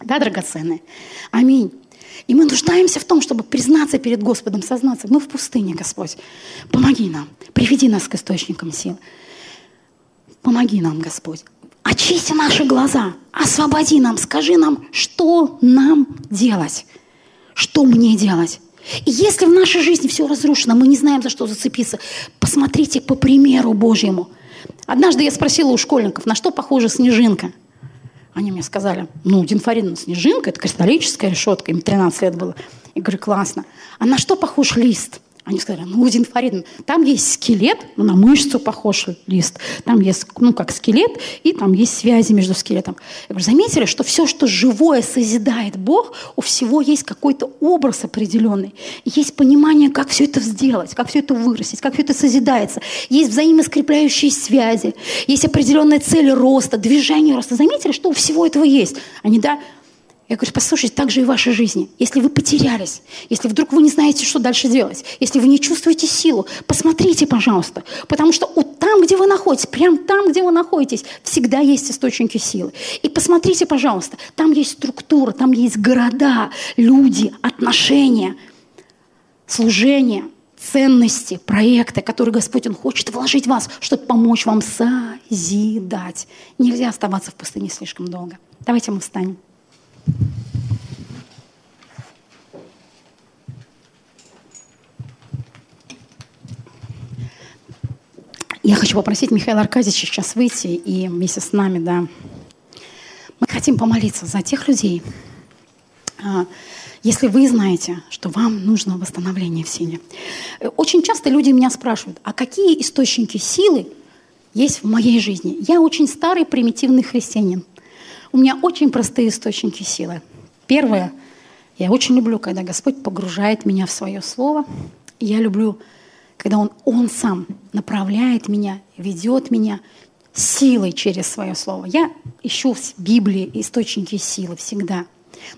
Да, драгоценные? Аминь. И мы нуждаемся в том, чтобы признаться перед Господом, сознаться. Мы в пустыне, Господь. Помоги нам. Приведи нас к источникам сил. Помоги нам, Господь. Очисти наши глаза. Освободи нам. Скажи нам, что нам делать. Что мне делать. И если в нашей жизни все разрушено, мы не знаем, за что зацепиться, посмотрите по примеру Божьему. Однажды я спросила у школьников, на что похожа снежинка – они мне сказали, ну, Динфарина снежинка, это кристаллическая решетка, им 13 лет было. Я говорю, классно. А на что похож лист? Они сказали, ну, Удин Фаридовна, там есть скелет, ну, на мышцу похож лист. Там есть, ну, как скелет, и там есть связи между скелетом. Я говорю, заметили, что все, что живое созидает Бог, у всего есть какой-то образ определенный. Есть понимание, как все это сделать, как все это вырастить, как все это созидается. Есть взаимоскрепляющие связи, есть определенные цели роста, движения роста. Заметили, что у всего этого есть? Они, да, я говорю, послушайте, так же и в вашей жизни. Если вы потерялись, если вдруг вы не знаете, что дальше делать, если вы не чувствуете силу, посмотрите, пожалуйста. Потому что вот там, где вы находитесь, прямо там, где вы находитесь, всегда есть источники силы. И посмотрите, пожалуйста, там есть структура, там есть города, люди, отношения, служение, ценности, проекты, которые Господь Он хочет вложить в вас, чтобы помочь вам созидать. Нельзя оставаться в пустыне слишком долго. Давайте мы встанем. Я хочу попросить Михаила Аркадьевича сейчас выйти и вместе с нами, да, мы хотим помолиться за тех людей, а, если вы знаете, что вам нужно восстановление в силе. Очень часто люди меня спрашивают, а какие источники силы есть в моей жизни? Я очень старый примитивный христианин. У меня очень простые источники силы. Первое, я очень люблю, когда Господь погружает меня в свое слово. Я люблю, когда Он, Он сам направляет меня, ведет меня силой через свое слово. Я ищу в Библии источники силы всегда.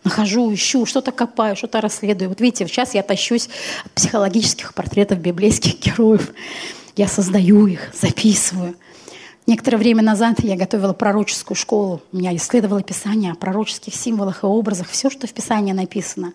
Нахожу, ищу, что-то копаю, что-то расследую. Вот видите, сейчас я тащусь от психологических портретов библейских героев. Я создаю их, записываю – Некоторое время назад я готовила пророческую школу. Меня исследовала Писание о пророческих символах и образах. Все, что в Писании написано.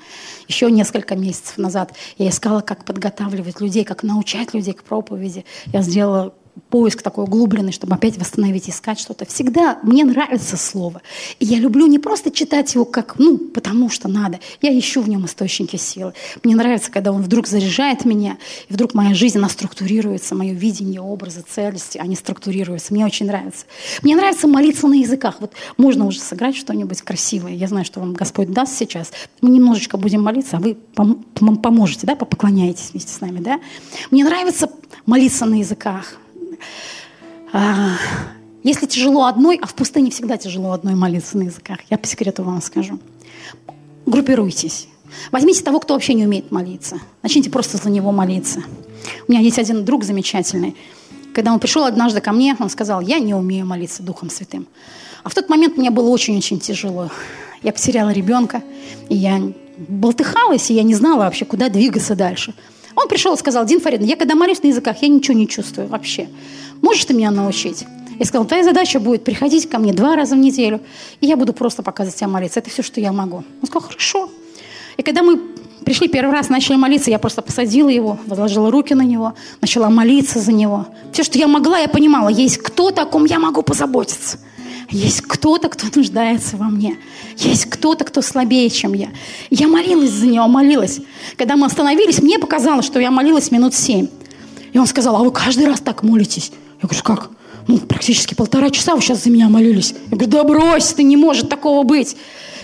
Еще несколько месяцев назад я искала, как подготавливать людей, как научать людей к проповеди. Я сделала поиск такой углубленный, чтобы опять восстановить, искать что-то. Всегда мне нравится слово. И я люблю не просто читать его как, ну, потому что надо. Я ищу в нем источники силы. Мне нравится, когда он вдруг заряжает меня, и вдруг моя жизнь, она структурируется, мое видение, образы, цельности, они структурируются. Мне очень нравится. Мне нравится молиться на языках. Вот можно уже сыграть что-нибудь красивое. Я знаю, что вам Господь даст сейчас. Мы немножечко будем молиться, а вы пом- поможете, да, поклоняетесь вместе с нами, да. Мне нравится молиться на языках. А, если тяжело одной, а в пустыне всегда тяжело одной молиться на языках, я по секрету вам скажу. Группируйтесь. Возьмите того, кто вообще не умеет молиться. Начните просто за него молиться. У меня есть один друг замечательный. Когда он пришел однажды ко мне, он сказал, я не умею молиться Духом Святым. А в тот момент мне было очень-очень тяжело. Я потеряла ребенка, и я болтыхалась, и я не знала вообще, куда двигаться дальше. Он пришел и сказал, Дин Фаридовна, я когда молюсь на языках, я ничего не чувствую вообще. Можешь ты меня научить? Я сказала, твоя задача будет приходить ко мне два раза в неделю, и я буду просто показывать тебя молиться. Это все, что я могу. Он сказал, хорошо. И когда мы пришли первый раз, начали молиться, я просто посадила его, возложила руки на него, начала молиться за него. Все, что я могла, я понимала, есть кто-то, о ком я могу позаботиться. Есть кто-то, кто нуждается во мне. Есть кто-то, кто слабее, чем я. Я молилась за него, молилась. Когда мы остановились, мне показалось, что я молилась минут семь. И он сказал, а вы каждый раз так молитесь? Я говорю, как? Ну, практически полтора часа вы сейчас за меня молились. Я говорю, да брось, ты не может такого быть.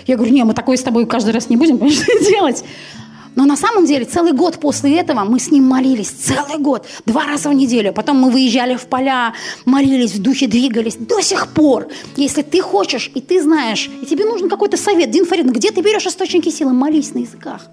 Я говорю, не, мы такое с тобой каждый раз не будем, конечно, <laughs> делать. Но на самом деле целый год после этого мы с ним молились. Целый год. Два раза в неделю. Потом мы выезжали в поля, молились, в духе двигались. До сих пор, если ты хочешь, и ты знаешь, и тебе нужен какой-то совет, Дин Фарид, где ты берешь источники силы? Молись на языках.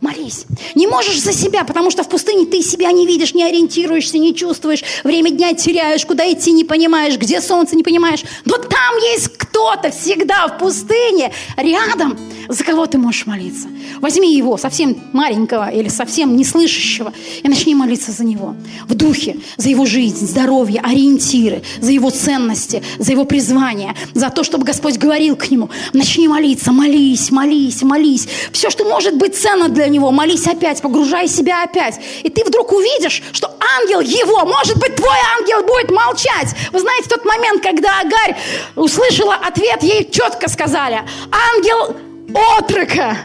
Молись. Не можешь за себя, потому что в пустыне ты себя не видишь, не ориентируешься, не чувствуешь. Время дня теряешь, куда идти не понимаешь, где солнце не понимаешь. Но там есть кто-то всегда в пустыне, рядом, за кого ты можешь молиться. Возьми его, совсем маленького или совсем неслышащего, и начни молиться за него. В духе, за его жизнь, здоровье, ориентиры, за его ценности, за его призвание, за то, чтобы Господь говорил к нему. Начни молиться, молись, молись, молись. Все, что может быть ценно для него, молись опять, погружай себя опять. И ты вдруг увидишь, что ангел его, может быть, твой ангел будет молчать. Вы знаете, тот момент, когда Агарь услышала ответ, ей четко сказали, ангел отрока.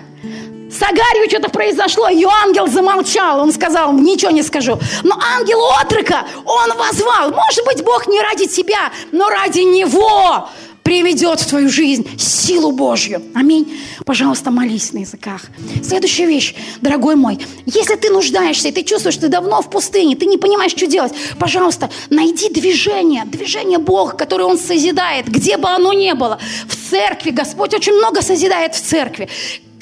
С Агарью что-то произошло, ее ангел замолчал, он сказал, ничего не скажу. Но ангел отрока, он возвал. Может быть, Бог не ради тебя, но ради него приведет в твою жизнь силу Божью. Аминь. Пожалуйста, молись на языках. Следующая вещь, дорогой мой. Если ты нуждаешься, и ты чувствуешь, что ты давно в пустыне, ты не понимаешь, что делать, пожалуйста, найди движение, движение Бога, которое Он созидает, где бы оно ни было. В церкви Господь очень много созидает в церкви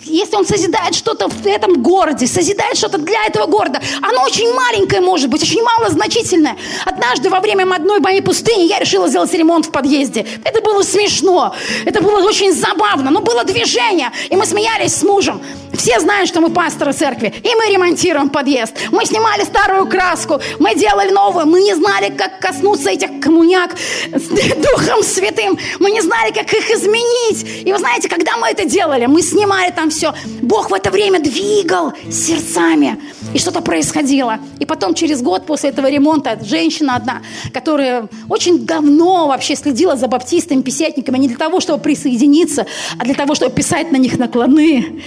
если он созидает что-то в этом городе, созидает что-то для этого города, оно очень маленькое может быть, очень малозначительное. Однажды во время одной моей пустыни я решила сделать ремонт в подъезде. Это было смешно, это было очень забавно, но было движение, и мы смеялись с мужем. Все знают, что мы пасторы церкви, и мы ремонтируем подъезд. Мы снимали старую краску, мы делали новую, мы не знали, как коснуться этих коммуняк <laughs> Духом Святым, мы не знали, как их изменить. И вы знаете, когда мы это делали, мы снимали там все. Бог в это время двигал сердцами. И что-то происходило. И потом через год после этого ремонта женщина одна, которая очень давно вообще следила за баптистами, писятниками, не для того, чтобы присоединиться, а для того, чтобы писать на них накладные.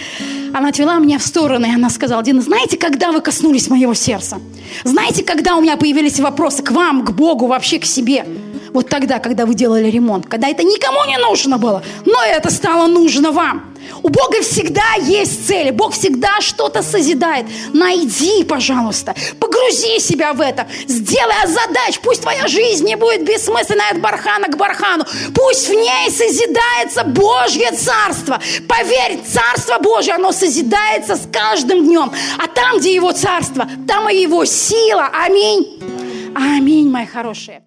Она отвела меня в сторону, и она сказала, Дина, знаете, когда вы коснулись моего сердца? Знаете, когда у меня появились вопросы к вам, к Богу, вообще к себе? Вот тогда, когда вы делали ремонт, когда это никому не нужно было, но это стало нужно вам. У Бога всегда есть цели, Бог всегда что-то созидает. Найди, пожалуйста, погрузи себя в это, сделай задач, пусть твоя жизнь не будет бессмысленной от бархана к бархану, пусть в ней созидается Божье Царство. Поверь, Царство Божье, оно созидается с каждым днем, а там, где Его Царство, там и Его сила. Аминь. Аминь, мои хорошие.